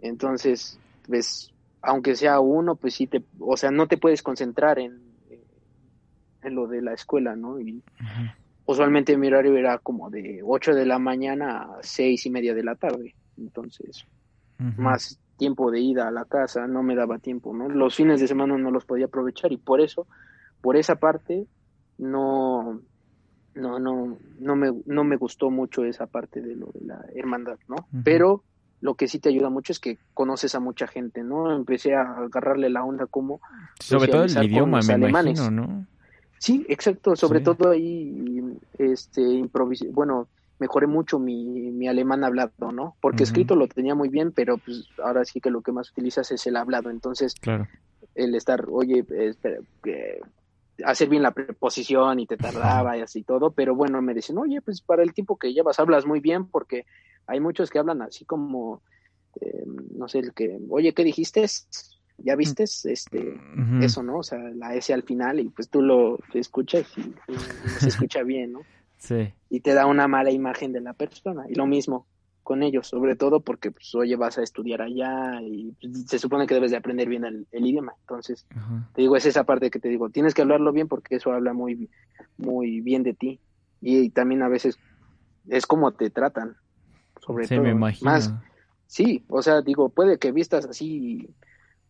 Entonces, ves, aunque sea uno, pues sí te, o sea, no te puedes concentrar en, en lo de la escuela, ¿no? Y usualmente mi horario era como de 8 de la mañana a seis y media de la tarde, entonces más tiempo de ida a la casa no me daba tiempo, ¿no? Los fines de semana no los podía aprovechar y por eso, por esa parte, no, no, no, no me, no me gustó mucho esa parte de lo de la hermandad, ¿no? Pero lo que sí te ayuda mucho es que conoces a mucha gente, ¿no? Empecé a agarrarle la onda como... Sobre todo el idioma, me imagino, ¿no? Sí, exacto, sobre todo ahí, este, improvisé, bueno, mejoré mucho mi, mi alemán hablado, ¿no? Porque escrito lo tenía muy bien, pero pues ahora sí que lo que más utilizas es el hablado, entonces claro. el estar, oye, espera, hacer bien la preposición y te tardaba y así todo, pero bueno, me dicen, oye, pues para el tiempo que llevas hablas muy bien porque hay muchos que hablan así como, eh, no sé, el que, oye, ¿qué dijiste? ¿Ya viste? Este, Eso, ¿no? O sea, la S al final y pues tú lo escuchas y, se escucha bien, ¿no? Sí. Y te da una mala imagen de la persona. Y lo mismo con ellos, sobre todo porque, pues, oye, vas a estudiar allá y se supone que debes de aprender bien el, idioma. Entonces, te digo, es esa parte que te digo, tienes que hablarlo bien porque eso habla muy, muy bien de ti. Y, también a veces es como te tratan sobre todo. Me Más, sí, o sea, digo, puede que vistas así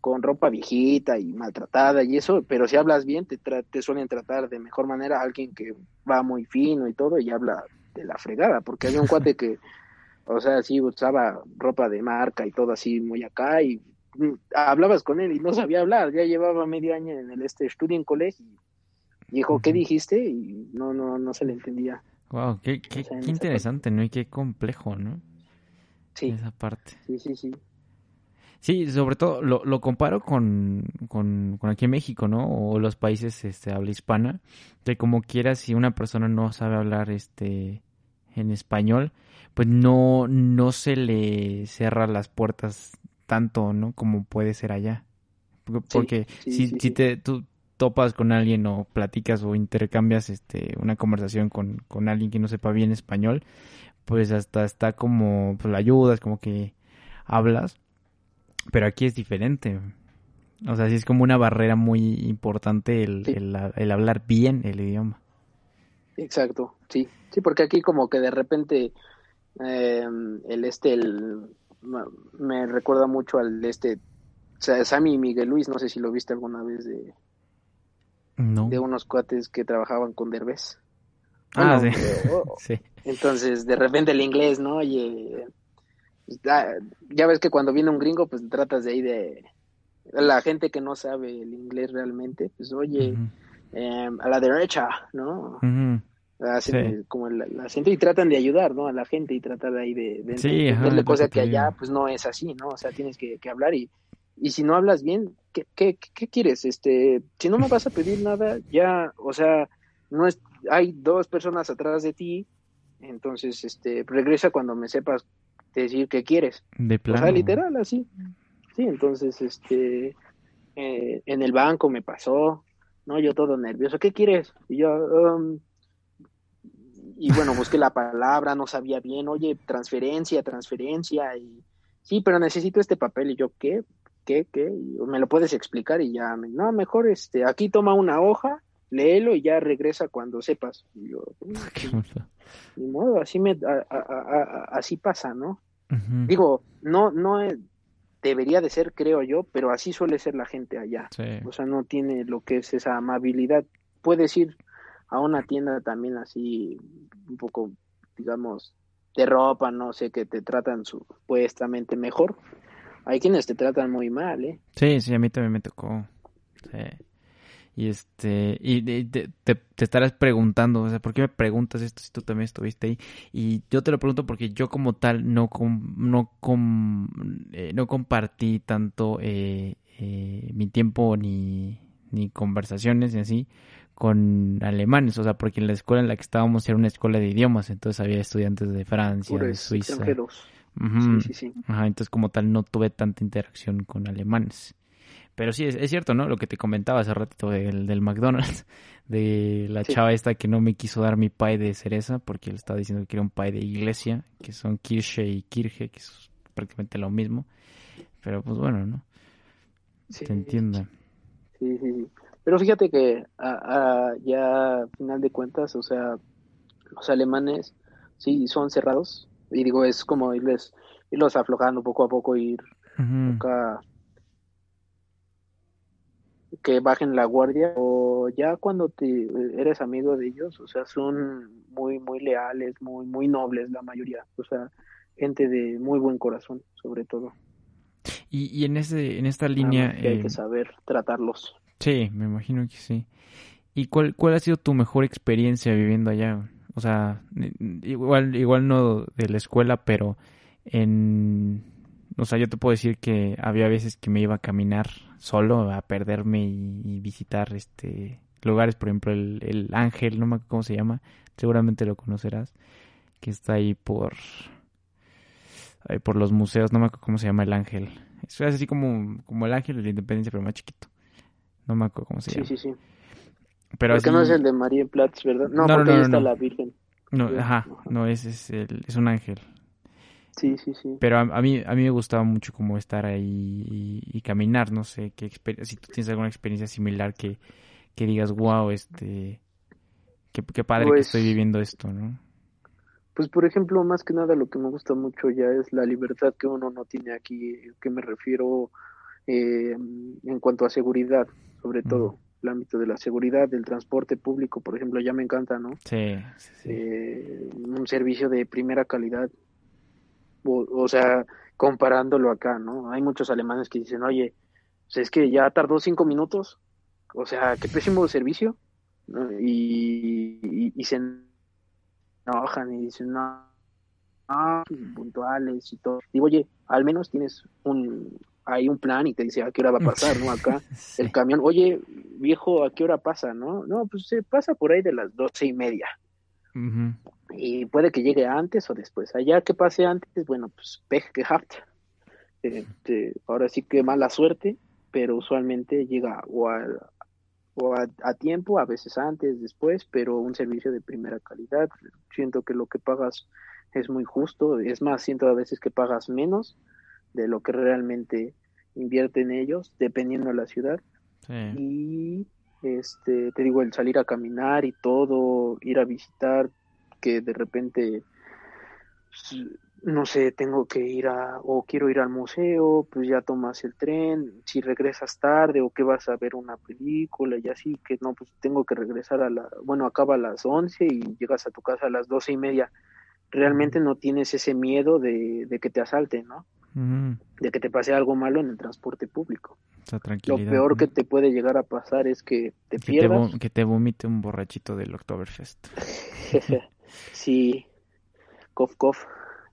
con ropa viejita y maltratada y eso, pero si hablas bien, te, te suelen tratar de mejor manera a alguien que va muy fino y todo y habla de la fregada, porque había un cuate que, o sea, sí usaba ropa de marca y todo así muy acá y mm, hablabas con él y no sabía hablar, ya llevaba medio año en el este estudio en colegio y dijo, ¿qué dijiste? Y no, no, no se le entendía. Wow, qué, qué, interesante, ¿no? Y qué complejo, ¿no? Sí. Esa parte. Sí, sí, sí. Sí, sobre todo lo, lo comparo con, con, con, aquí en México, ¿no? O los países este, habla hispana, que como quieras, si una persona no sabe hablar este en español, pues no, no se le cierra las puertas tanto, ¿no? Como puede ser allá. Porque, si, si te, tú, topas con alguien o platicas o intercambias este una conversación con, con alguien que no sepa bien español, pues hasta está como pues la ayudas, como que hablas, pero aquí es diferente. O sea, sí es como una barrera muy importante el, el, hablar bien el idioma. Exacto, sí, sí, porque aquí como que de repente eh, el este, el, me recuerda mucho al este, o sea, Sammy y Miguel Luis, no sé si lo viste alguna vez de, de unos cuates que trabajaban con Derbez. ah, sí. Entonces, de repente el inglés, ¿no? Oye, pues, ya ves que cuando viene un gringo, pues tratas de ahí de... La gente que no sabe el inglés realmente, pues oye, em, a la derecha, ¿no? Hacen como el, acento y tratan de ayudar, ¿no? A la gente y tratar ahí de, de sí, cosa que allá pues no es así, ¿no? O sea, tienes que, que hablar y, y si no hablas bien, ¿qué, qué, qué quieres? Este, si no me vas a pedir nada, ya, o sea, no es, hay dos personas atrás de ti, entonces, este, regresa cuando me sepas decir qué quieres. De plano. O sea, literal, así. Sí, entonces, este, eh, en el banco me pasó, ¿no? Yo todo nervioso, ¿qué quieres? Y yo, um, y bueno, busqué la palabra, no sabía bien, oye, transferencia, transferencia, y sí, pero necesito este papel, y yo, ¿qué? ¿Qué? ¿Qué? ¿Me lo puedes explicar? Y ya, no, mejor, este, aquí toma una hoja, léelo y ya regresa cuando sepas. Y yo, ni modo, así me, así pasa, ¿no? Digo, no, no debería de ser, creo yo, pero así suele ser la gente allá. O sea, no tiene lo que es esa amabilidad. Puedes ir a una tienda también así, un poco, digamos, de ropa, no sé, que te tratan supuestamente mejor. Hay quienes te tratan muy mal, ¿eh? Sí, sí, a mí también me tocó. Sí. Y este, y te, te, estarás preguntando, o sea, ¿por qué me preguntas esto si tú también estuviste ahí? Y yo te lo pregunto porque yo como tal no no eh, no compartí tanto eh, eh, mi tiempo ni, ni conversaciones y así con alemanes, o sea, porque en la escuela en la que estábamos era una escuela de idiomas, entonces había estudiantes de Francia, de Suiza. sí, sí, sí. Ajá, entonces como tal no tuve tanta interacción con alemanes. Pero sí, es, cierto, ¿no? Lo que te comentaba hace ratito del, del McDonald's, de la chava esta que no me quiso dar mi pie de cereza porque le estaba diciendo que quería un pie de iglesia, que son Kirsche y Kirche, que es prácticamente lo mismo. Pero pues bueno, ¿no? Sí, te entiendo. Sí, sí, sí. Pero fíjate que a, ya a final de cuentas, o sea, los alemanes sí son cerrados. Y digo, es como irles, irlos aflojando poco a poco, ir acá que bajen la guardia o ya cuando te eres amigo de ellos, o sea, son muy muy leales, muy muy nobles la mayoría, o sea, gente de muy buen corazón, sobre todo. Y, y en ese en esta línea hay que eh, saber tratarlos. Sí, me imagino que sí. ¿Y cuál cuál ha sido tu mejor experiencia viviendo allá? O sea, igual igual no de la escuela, pero en o sea, yo te puedo decir que había veces que me iba a caminar solo, a perderme y, visitar este lugares, por ejemplo, el, el Ángel, no me acuerdo cómo se llama, seguramente lo conocerás, que está ahí por ahí por los museos, no me acuerdo cómo se llama el Ángel. Es así como, como el Ángel de la Independencia, pero más chiquito. No me acuerdo cómo se llama. Sí, sí, sí. Pero no es el de María Platz, ¿verdad? No, no porque no, ahí está la Virgen. No, ajá, no, ese es, el, es un ángel. Sí, sí, sí. Pero a, mí a mí me gustaba mucho como estar ahí y, caminar, no sé, qué si tú tienes alguna experiencia similar que, que digas, wow, este, qué, padre que Pues- estoy viviendo esto, ¿no? Pues por ejemplo, más que nada lo que me gusta mucho ya es la libertad que uno no tiene aquí, que me refiero eh, en cuanto a seguridad, sobre todo el ámbito de la seguridad, del transporte público, por ejemplo, ya me encanta, ¿no? Sí, sí, sí. Eh, un servicio de primera calidad, o, o sea, comparándolo acá, ¿no? Hay muchos alemanes que dicen, oye, pues es que ya tardó cinco minutos, o sea, qué pésimo servicio, ¿no? y, y, y se enojan y dicen, no, no, puntuales y todo. Digo, oye, al menos tienes un, hay un plan y te dice a qué hora va a pasar, ¿no? Acá Sí. el camión, oye, viejo, ¿a qué hora pasa, no? No, pues se pasa por ahí de las doce y media Y puede que llegue antes o después. Allá que pase antes, bueno, pues pech gehabt. Este, ahora sí que mala suerte, pero usualmente llega o, a, o a, a tiempo, a veces antes, después, pero un servicio de primera calidad. Siento que lo que pagas es muy justo, es más, siento a veces que pagas menos de lo que realmente invierte en ellos, dependiendo de la ciudad Sí. y este te digo el salir a caminar y todo ir a visitar que de repente pues, no sé tengo que ir a o quiero ir al museo pues ya tomas el tren si regresas tarde o que vas a ver una película y así que no pues tengo que regresar a la bueno acaba a las 11 y llegas a tu casa a las doce y media. Realmente no tienes ese miedo de, de que te asalten no de que te pase algo malo en el transporte público. Lo peor que te puede llegar a pasar es que te que pierdas. Te que te vomite un borrachito del Oktoberfest. sí, cof, cof.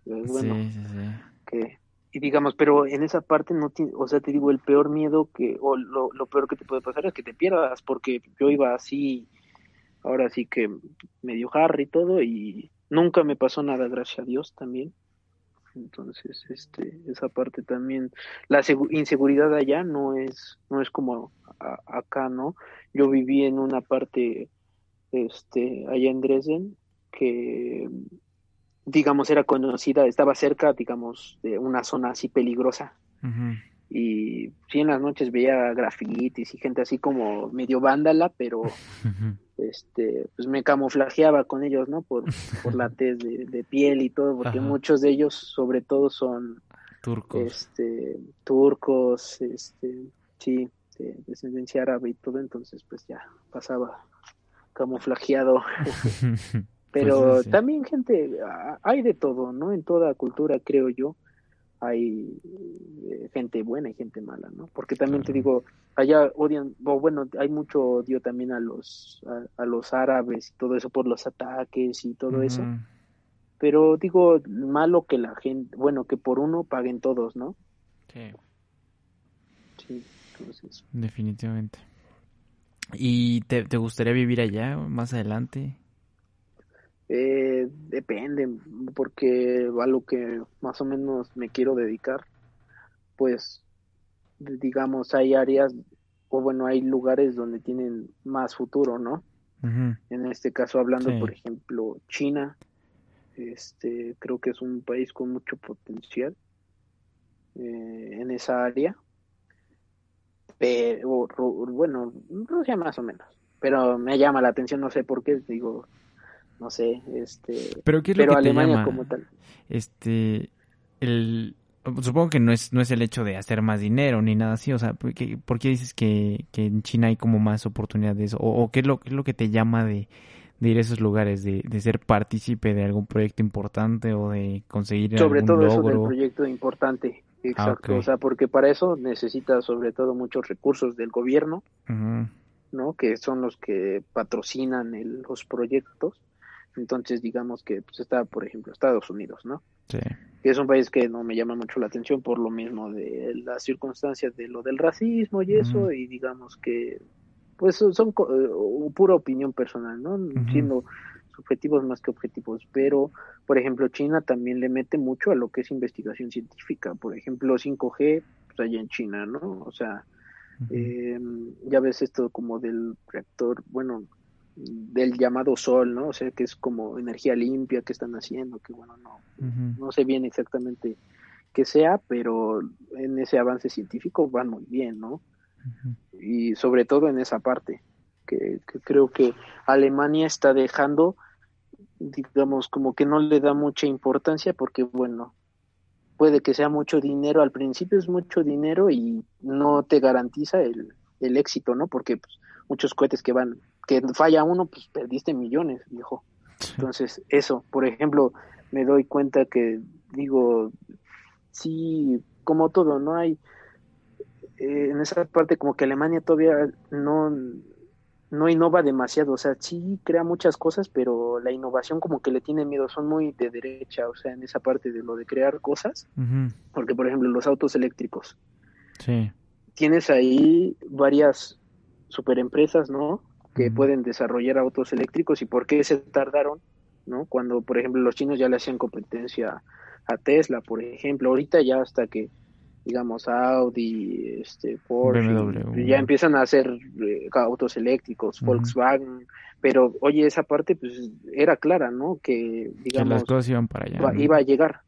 Eh, bueno, sí, sí, sí. Que, y digamos, pero en esa parte no tiene, o sea, te digo, el peor miedo que, o lo, lo peor que te puede pasar es que te pierdas, porque yo iba así, ahora sí que medio Harry y todo, y nunca me pasó nada, gracias a Dios también. Entonces, este, esa parte también, la inseguridad allá no es, no es como acá, ¿no? Yo viví en una parte, este, allá en Dresden, que, digamos, era conocida, estaba cerca, digamos, de una zona así peligrosa. Y sí en las noches veía grafitis y gente así como medio vándala, pero este pues me camuflajeaba con ellos, ¿no? Por, por la tez de, piel y todo, porque muchos de ellos sobre todo son turcos. Este, turcos, este, sí, de descendencia árabe y todo, entonces pues ya pasaba camuflajeado. pero pues también gente, hay de todo, ¿no? En toda cultura creo yo hay eh, gente buena y gente mala, ¿no? Porque también te digo, allá odian, bueno, hay mucho odio también a los a, los árabes y todo eso por los ataques y todo eso. Pero digo, malo que la gente, bueno, que por uno paguen todos, ¿no? Sí. Sí, entonces. Definitivamente. ¿Y te, te gustaría vivir allá más adelante? Eh, depende, porque a lo que más o menos me quiero dedicar, pues digamos hay áreas o bueno hay lugares donde tienen más futuro, ¿no? En este caso hablando por ejemplo China, este creo que es un país con mucho potencial eh, en esa área, pero bueno Rusia más o menos, pero me llama la atención no sé por qué digo no sé, este, pero, ¿qué es lo que Alemania como tal. Este, el, supongo que no es, no es el hecho de hacer más dinero ni nada así, o sea, ¿por qué, por qué dices que, que, en China hay como más oportunidades? ¿O, qué, es lo, qué es lo que te llama de, de ir a esos lugares, de, de ser partícipe de algún proyecto importante o de conseguir sobre todo eso del proyecto importante ah, exacto o sea porque para eso necesitas sobre todo muchos recursos del gobierno no que son los que patrocinan los proyectos entonces, digamos que pues, está, por ejemplo, Estados Unidos, ¿no? Sí. Que es un país que no me llama mucho la atención por lo mismo de las circunstancias de lo del racismo y eso, y digamos que, pues son uh, pura opinión personal, ¿no? Siendo subjetivos más que objetivos, pero, por ejemplo, China también le mete mucho a lo que es investigación científica, por ejemplo, 5G, pues allá en China, ¿no? O sea, eh, ya ves esto como del reactor, bueno, del llamado sol, ¿no? O sea, que es como energía limpia que están haciendo, que bueno, no, no sé bien exactamente qué sea, pero en ese avance científico van muy bien, ¿no? Y sobre todo en esa parte, que, creo que Alemania está dejando, digamos, como que no le da mucha importancia porque, bueno, puede que sea mucho dinero, al principio es mucho dinero y no te garantiza el, el éxito, ¿no? Porque pues, muchos cohetes que van que falla uno, pues perdiste millones, viejo. Entonces, eso, por ejemplo, me doy cuenta que digo, sí, como todo, no hay, eh, en esa parte como que Alemania todavía no, no innova demasiado, o sea, sí crea muchas cosas, pero la innovación como que le tiene miedo, son muy de derecha, o sea, en esa parte de lo de crear cosas, porque por ejemplo los autos eléctricos, sí. tienes ahí varias superempresas, ¿no? Que pueden desarrollar autos eléctricos y por qué se tardaron, ¿no? Cuando, por ejemplo, los chinos ya le hacían competencia a Tesla, por ejemplo, ahorita ya hasta que digamos Audi, este Porsche, ya empiezan a hacer eh, autos eléctricos, Volkswagen, pero oye, esa parte pues era clara, ¿no? Que digamos las cosas iban para allá. Iba a llegar.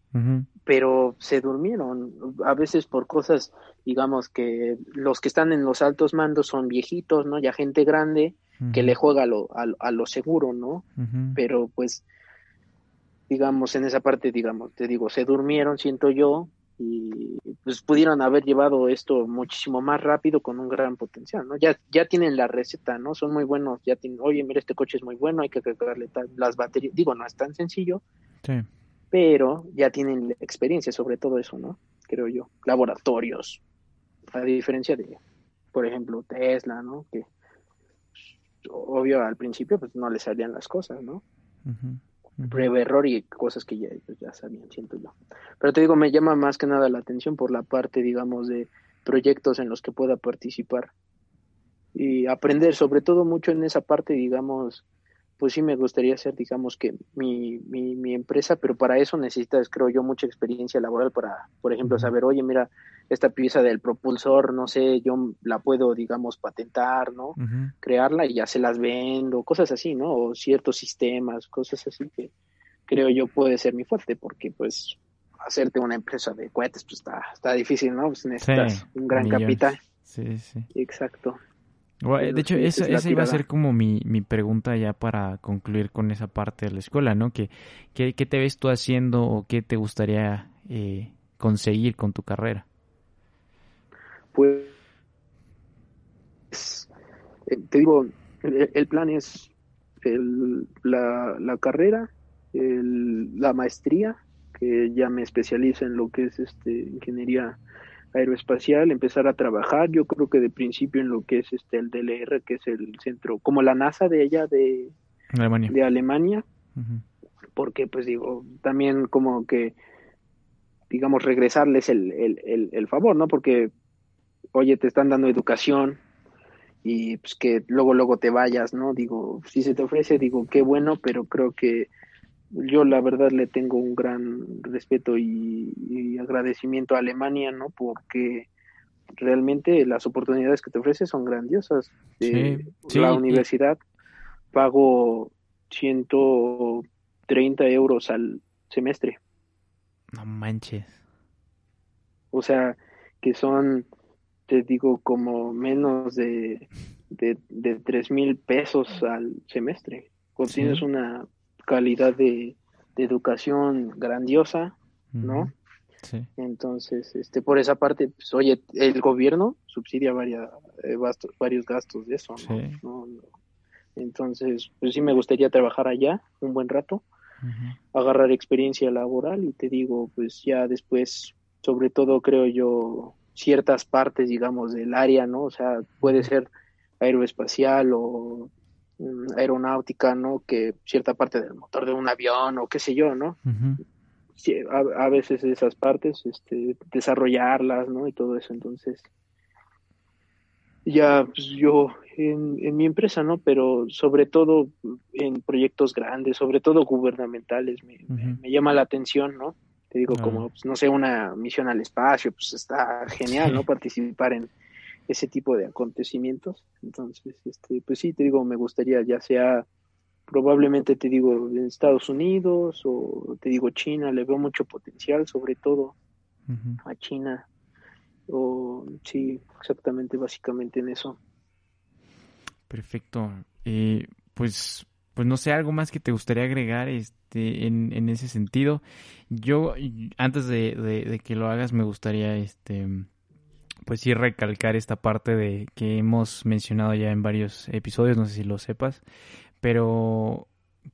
Pero se durmieron, a veces por cosas, digamos que los que están en los altos mandos son viejitos, ¿no? Ya gente grande, que le juega a lo, a, lo seguro, ¿no? Pero pues, digamos, en esa parte, digamos, te digo, se durmieron, siento yo, y pues pudieron haber llevado esto muchísimo más rápido con un gran potencial, ¿no? Ya, ya tienen la receta, ¿no? Son muy buenos, ya tienen, oye, mira, este coche es muy bueno, hay que cargarle las baterías, digo, no es tan sencillo, sí. Pero ya tienen experiencia sobre todo eso, ¿no? creo yo, laboratorios, a diferencia de, por ejemplo, Tesla, ¿no? Que obvio al principio pues no le salían las cosas, ¿no? Prueba error y cosas que ya, pues, ya sabían, siento yo. Pero te digo, me llama más que nada la atención por la parte, digamos, de proyectos en los que pueda participar y aprender, sobre todo mucho en esa parte, digamos, pues sí me gustaría ser, digamos, que mi, mi, mi, empresa, pero para eso necesitas, creo yo, mucha experiencia laboral para, por ejemplo, saber, oye, mira, esta pieza del propulsor, no sé, yo la puedo, digamos, patentar, ¿no? Crearla y ya se las vendo, cosas así, ¿no? O ciertos sistemas, cosas así que creo yo puede ser mi fuerte, porque pues hacerte una empresa de cohetes, pues está, está difícil, ¿no? Pues necesitas un gran capital. Sí, sí. Exacto. De hecho, esa, esa iba a ser como mi, mi pregunta ya para concluir con esa parte de la escuela, ¿no? ¿Qué, qué, te ves tú haciendo o qué te gustaría eh, conseguir con tu carrera? Pues, eh, te digo, el, plan es el, la, la carrera, el, la maestría, que ya me especializo en lo que es este ingeniería aeroespacial, empezar a trabajar, yo creo que de principio en lo que es este el DLR, que es el centro, como la NASA de ella de Alemania, de Alemania porque pues digo, también como que, digamos, regresarles el, el, el, favor, ¿no? Porque, oye, te están dando educación y pues que luego, luego te vayas, ¿no? Digo, si se te ofrece, digo, qué bueno, pero creo que yo la verdad le tengo un gran respeto y, agradecimiento a Alemania, ¿no? Porque realmente las oportunidades que te ofrece son grandiosas. Eh, la universidad pago 130 euros al semestre. No manches. O sea, que son, te digo, como menos de, de, de 3 mil pesos al semestre. Tienes una calidad de, educación grandiosa, ¿no? Sí. Entonces, este, por esa parte, pues, oye, el gobierno subsidia varias, eh, varios gastos de eso, ¿no? Entonces, pues sí me gustaría trabajar allá un buen rato, agarrar experiencia laboral y te digo, pues ya después, sobre todo creo yo, ciertas partes, digamos, del área, ¿no? O sea, puede ser aeroespacial o aeronáutica, ¿no? Que cierta parte del motor de un avión o qué sé yo, ¿no? a, veces esas partes, este, desarrollarlas, ¿no? Y todo eso, entonces, ya pues, yo en, mi empresa, ¿no? Pero sobre todo en proyectos grandes, sobre todo gubernamentales, me, me, llama la atención, ¿no? Te digo, como, pues, no sé, una misión al espacio, pues está genial, ¿no? Participar en, ese tipo de acontecimientos. Entonces, este, pues sí, te digo, me gustaría ya sea probablemente te digo en Estados Unidos o te digo China, le veo mucho potencial, sobre todo a China. O sí, exactamente, básicamente en eso. Perfecto. Eh, pues, pues no sé, algo más que te gustaría agregar este, en, en ese sentido. Yo, antes de, de que lo hagas, me gustaría este pues sí recalcar esta parte de que hemos mencionado ya en varios episodios, no sé si lo sepas, pero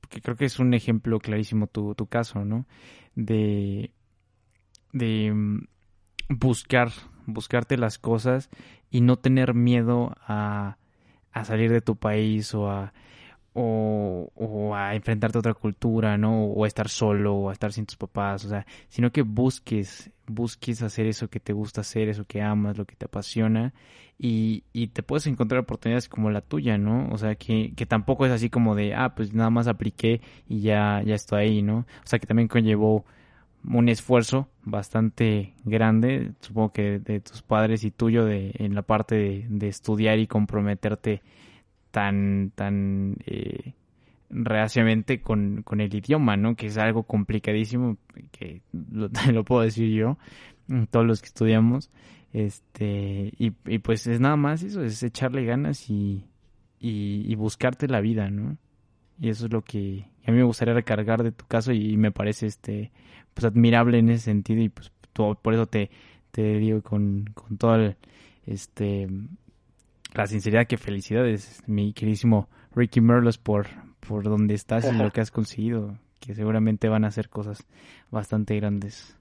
que creo que es un ejemplo clarísimo tu, tu caso, ¿no? De, de mm, buscar, buscarte las cosas y no tener miedo a, a salir de tu país o a o, a enfrentarte a otra cultura, ¿no? O a estar solo, o a estar sin tus papás, o sea, sino que busques, busques hacer eso que te gusta hacer, eso que amas, lo que te apasiona, y, y te puedes encontrar oportunidades como la tuya, ¿no? O sea, que, que tampoco es así como de, ah, pues nada más apliqué y ya, ya estoy ahí, ¿no? O sea, que también conllevó un esfuerzo bastante grande, supongo que de, tus padres y tuyo, de, en la parte de, de estudiar y comprometerte tan, tan eh, reaciamente con, con, el idioma, ¿no? Que es algo complicadísimo, que lo, lo puedo decir yo, todos los que estudiamos. Este, y, y, pues es nada más eso, es echarle ganas y, y, buscarte la vida, ¿no? Y eso es lo que a mí me gustaría recargar de tu caso y, me parece este pues admirable en ese sentido y pues por eso te, te digo con, con todo el, este la sinceridad que felicidades, mi queridísimo Ricky Merlos, por, por donde estás y lo que has conseguido, que seguramente van a ser cosas bastante grandes.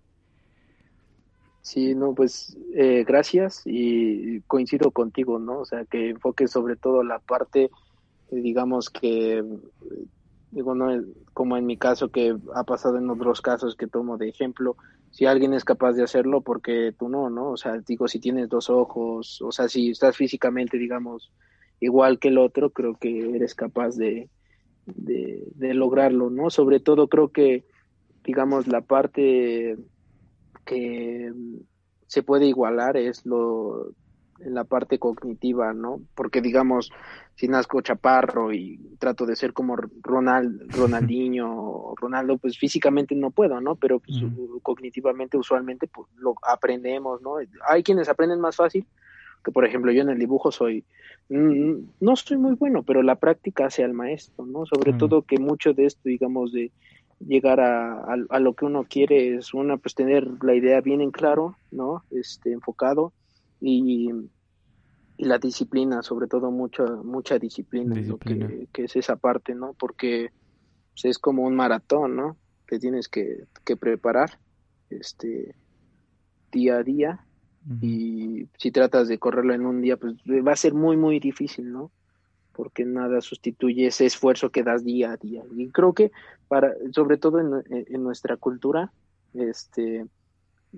Sí, no, pues eh, gracias y coincido contigo, ¿no? O sea, que enfoque sobre todo la parte, digamos que, digo, no, como en mi caso que ha pasado en otros casos que tomo de ejemplo, si alguien es capaz de hacerlo, porque tú no, ¿no? O sea, digo, si tienes dos ojos, o sea, si estás físicamente, digamos, igual que el otro, creo que eres capaz de, de, lograrlo, ¿no? Sobre todo creo que, digamos, la parte que se puede igualar es lo en la parte cognitiva, ¿no? Porque digamos, si nazco chaparro y trato de ser como Ronald, Ronaldinho o Ronaldo, pues físicamente no puedo, ¿no? Pero pues, cognitivamente usualmente pues, lo aprendemos, ¿no? Hay quienes aprenden más fácil, que por ejemplo yo en el dibujo soy, mm, no soy muy bueno, pero la práctica hace al maestro, ¿no? Sobre todo que mucho de esto, digamos, de llegar a, a, lo que uno quiere es una, pues tener la idea bien en claro, ¿no? Este, enfocado y, y la disciplina, sobre todo mucha, mucha disciplina, Lo que, que, es esa parte, ¿no? Porque pues, es como un maratón, ¿no? Que tienes que, que preparar, este, día a día y si tratas de correrlo en un día, pues va a ser muy, muy difícil, ¿no? Porque nada sustituye ese esfuerzo que das día a día. Y creo que para, sobre todo en, en nuestra cultura, este,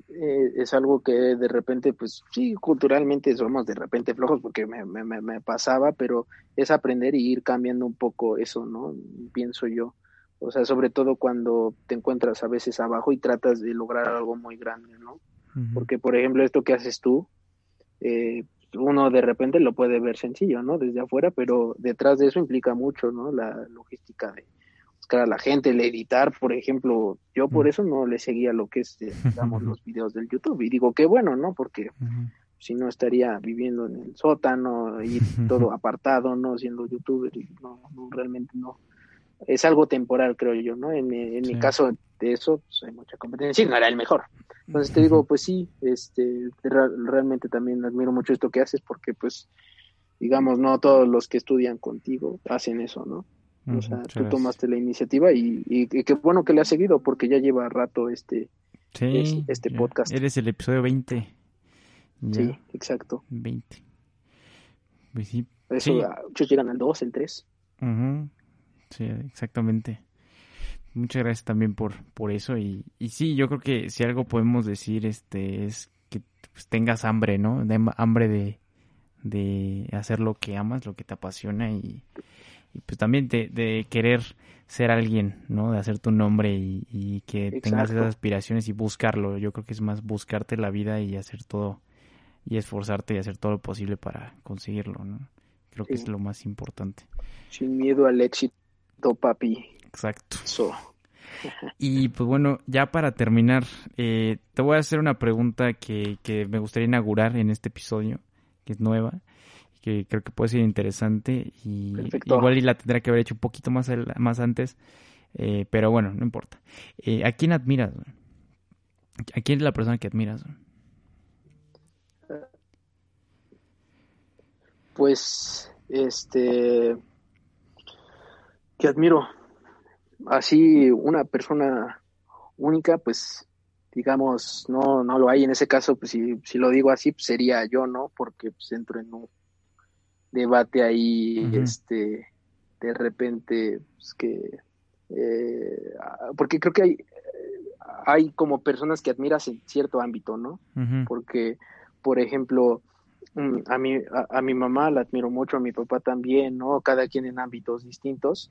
eh, es algo que de repente, pues sí, culturalmente somos de repente flojos porque me, me, me, pasaba, pero es aprender y ir cambiando un poco eso, ¿no? Pienso yo. O sea, sobre todo cuando te encuentras a veces abajo y tratas de lograr algo muy grande, ¿no? Porque, por ejemplo, esto que haces tú, eh, uno de repente lo puede ver sencillo, ¿no? Desde afuera, pero detrás de eso implica mucho, ¿no? La logística de buscar a la gente, el editar, por ejemplo, yo por eso no le seguía lo que es, eh, digamos, los videos del YouTube. Y digo, qué bueno, ¿no? Porque si no estaría viviendo en el sótano y todo apartado, ¿no? Siendo youtuber y no, no realmente no es algo temporal, creo yo, ¿no? En, en mi caso de eso, pues hay mucha competencia y no era el mejor. Entonces te digo, pues sí, este, realmente también admiro mucho esto que haces porque, pues, digamos, no todos los que estudian contigo hacen eso, ¿no? O sea, tú tomaste la iniciativa y, y, qué bueno que le has seguido porque ya lleva rato este, este, podcast. Eres el episodio 20. Sí, exacto. 20. Pues sí. Eso, muchos llegan al 2, el 3. Sí, exactamente. Muchas gracias también por, por eso. Y, y sí, yo creo que si algo podemos decir este es que pues, tengas hambre, ¿no? De, hambre de, de hacer lo que amas, lo que te apasiona y, y pues también de, de, querer ser alguien, ¿no? De hacer tu nombre y, y que tengas esas aspiraciones y buscarlo. Yo creo que es más buscarte la vida y hacer todo y esforzarte y hacer todo lo posible para conseguirlo, ¿no? Creo que es lo más importante. Sin miedo al éxito papi. Exacto. Y pues bueno, ya para terminar, eh, te voy a hacer una pregunta que, que, me gustaría inaugurar en este episodio, que es nueva, que creo que puede ser interesante y igual y la tendrá que haber hecho un poquito más, más antes, eh, pero bueno, no importa. Eh, ¿A quién admiras? ¿A quién es la persona que admiras? Pues, este, que admiro. Así una persona única, pues digamos, no, no lo hay. En ese caso, pues si, si lo digo así, pues sería yo, ¿no? Porque pues entro en un debate ahí, este, de repente, pues que, eh, porque creo que hay, hay como personas que admiras en cierto ámbito, ¿no? Porque, por ejemplo, Mm, a mi, a, mi mamá la admiro mucho, a mi papá también, ¿no? Cada quien en ámbitos distintos.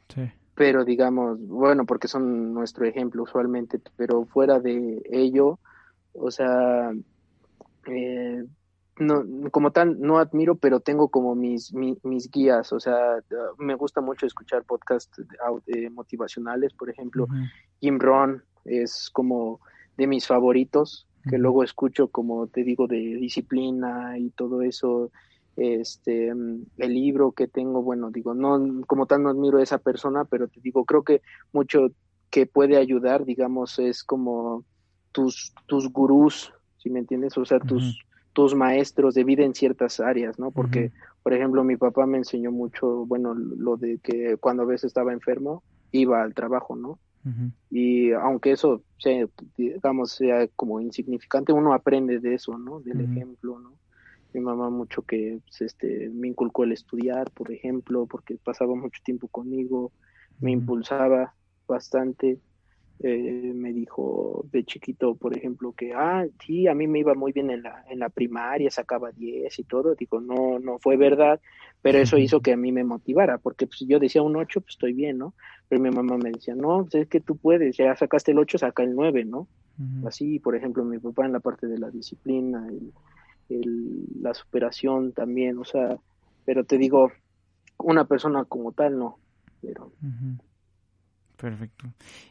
Pero digamos, bueno, porque son nuestro ejemplo usualmente, pero fuera de ello, o sea, eh, no, como tal, no admiro, pero tengo como mis, mis, guías, o sea, me gusta mucho escuchar podcasts motivacionales, por ejemplo, Jim Rohn es como de mis favoritos, que luego escucho, como te digo, de disciplina y todo eso, este, el libro que tengo, bueno, digo, no, como tal no admiro a esa persona, pero te digo, creo que mucho que puede ayudar, digamos, es como tus, tus gurús, si me entiendes, o sea, tus, tus maestros de vida en ciertas áreas, ¿no? Porque, por ejemplo, mi papá me enseñó mucho, bueno, lo de que cuando a veces estaba enfermo, iba al trabajo, ¿no? Y aunque eso sea, digamos, sea como insignificante, uno aprende de eso, ¿no? Del ejemplo, ¿no? Mi mamá mucho que pues, este, me inculcó el estudiar, por ejemplo, porque pasaba mucho tiempo conmigo, me impulsaba bastante eh, me dijo de chiquito, por ejemplo, que, ah, sí, a mí me iba muy bien en la, en la primaria, sacaba 10 y todo. Digo, no, no fue verdad, pero eso hizo que a mí me motivara, porque pues, yo decía un 8, pues estoy bien, ¿no? Pero mi mamá me decía, no, pues, es que tú puedes, ya sacaste el 8, saca el 9, ¿no? Así, por ejemplo, mi papá en la parte de la disciplina, el, la superación también, o sea, pero te digo, una persona como tal, no, pero... Perfecto.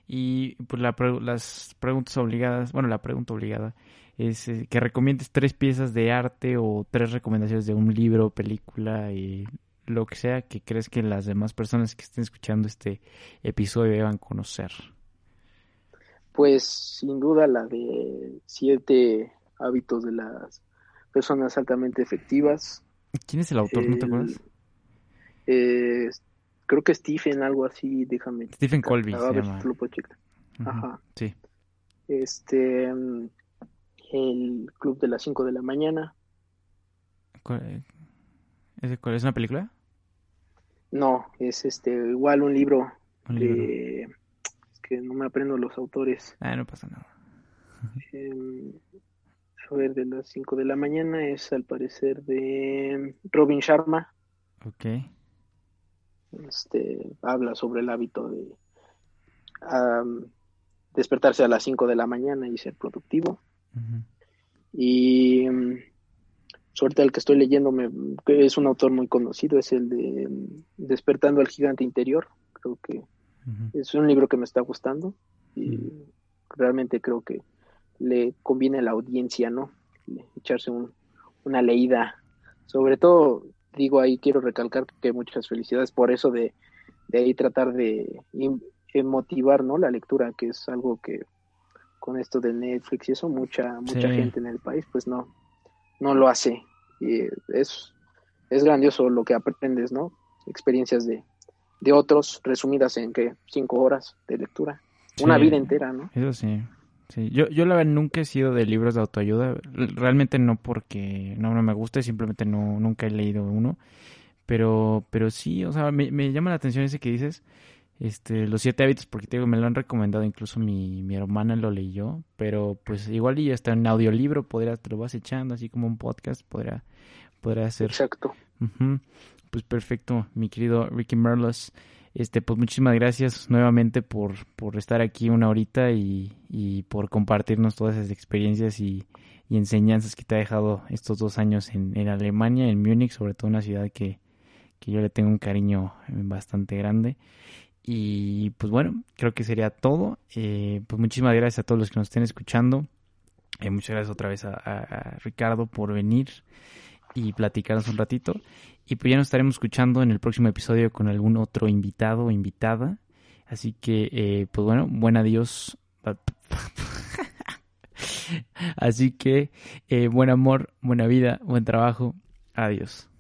Y pues la, las preguntas obligadas, bueno, la pregunta obligada es eh, que recomiendes tres piezas de arte o tres recomendaciones de un libro, película y lo que sea que crees que las demás personas que estén escuchando este episodio deban conocer. Pues sin duda la de siete hábitos de las personas altamente efectivas. ¿Quién es el autor? ¿No te acuerdas? Eh, creo que Stephen, algo así, déjame. Stephen Colby. A ver lo puedo checar. Ajá. Sí. Este, el Club de las 5 de la mañana. ¿Es, ¿Es una película? No, es este, igual un libro. de, es que no me aprendo los autores. Ah, no pasa nada. Eh, a ver, de las 5 de la mañana es al parecer de Robin Sharma. Ok este, habla sobre el hábito de despertarse a las 5 de la mañana y ser productivo. Y mm, suerte al que estoy leyendo, me, que es un autor muy conocido, es el de mm, Despertando al Gigante Interior. Creo que es un libro que me está gustando y realmente creo que le conviene a la audiencia, ¿no? Echarse un, una leída. Sobre todo digo ahí, quiero recalcar que muchas felicidades por eso de, de ahí tratar de, motivar, ¿no? La lectura, que es algo que con esto de Netflix y eso mucha mucha gente en el país pues no no lo hace. Y es es grandioso lo que aprendes no experiencias de, de otros resumidas en que cinco horas de lectura. Una vida entera no eso sí Sí, yo, yo la verdad nunca he sido de libros de autoayuda, realmente no porque no, no me guste, simplemente no, nunca he leído uno, pero, pero sí, o sea, me, me llama la atención ese que dices, este, los siete hábitos, porque te digo, me lo han recomendado, incluso mi, mi hermana lo leyó, pero pues igual y ya está en audiolibro, podría, te lo vas echando, así como un podcast, podría, podría ser. Exacto. Pues perfecto, mi querido Ricky Merlos. Este, pues muchísimas gracias nuevamente por, por estar aquí una horita y, y por compartirnos todas esas experiencias y, y, enseñanzas que te ha dejado estos dos años en, en Alemania, en Múnich, sobre todo una ciudad que, que yo le tengo un cariño bastante grande. Y pues bueno, creo que sería todo. Eh, pues muchísimas gracias a todos los que nos estén escuchando. Eh, muchas gracias otra vez a, a, Ricardo por venir y platicarnos un ratito. Y pues ya nos estaremos escuchando en el próximo episodio con algún otro invitado o invitada. Así que, eh, pues bueno, buen adiós. Así que, eh, buen amor, buena vida, buen trabajo. Adiós.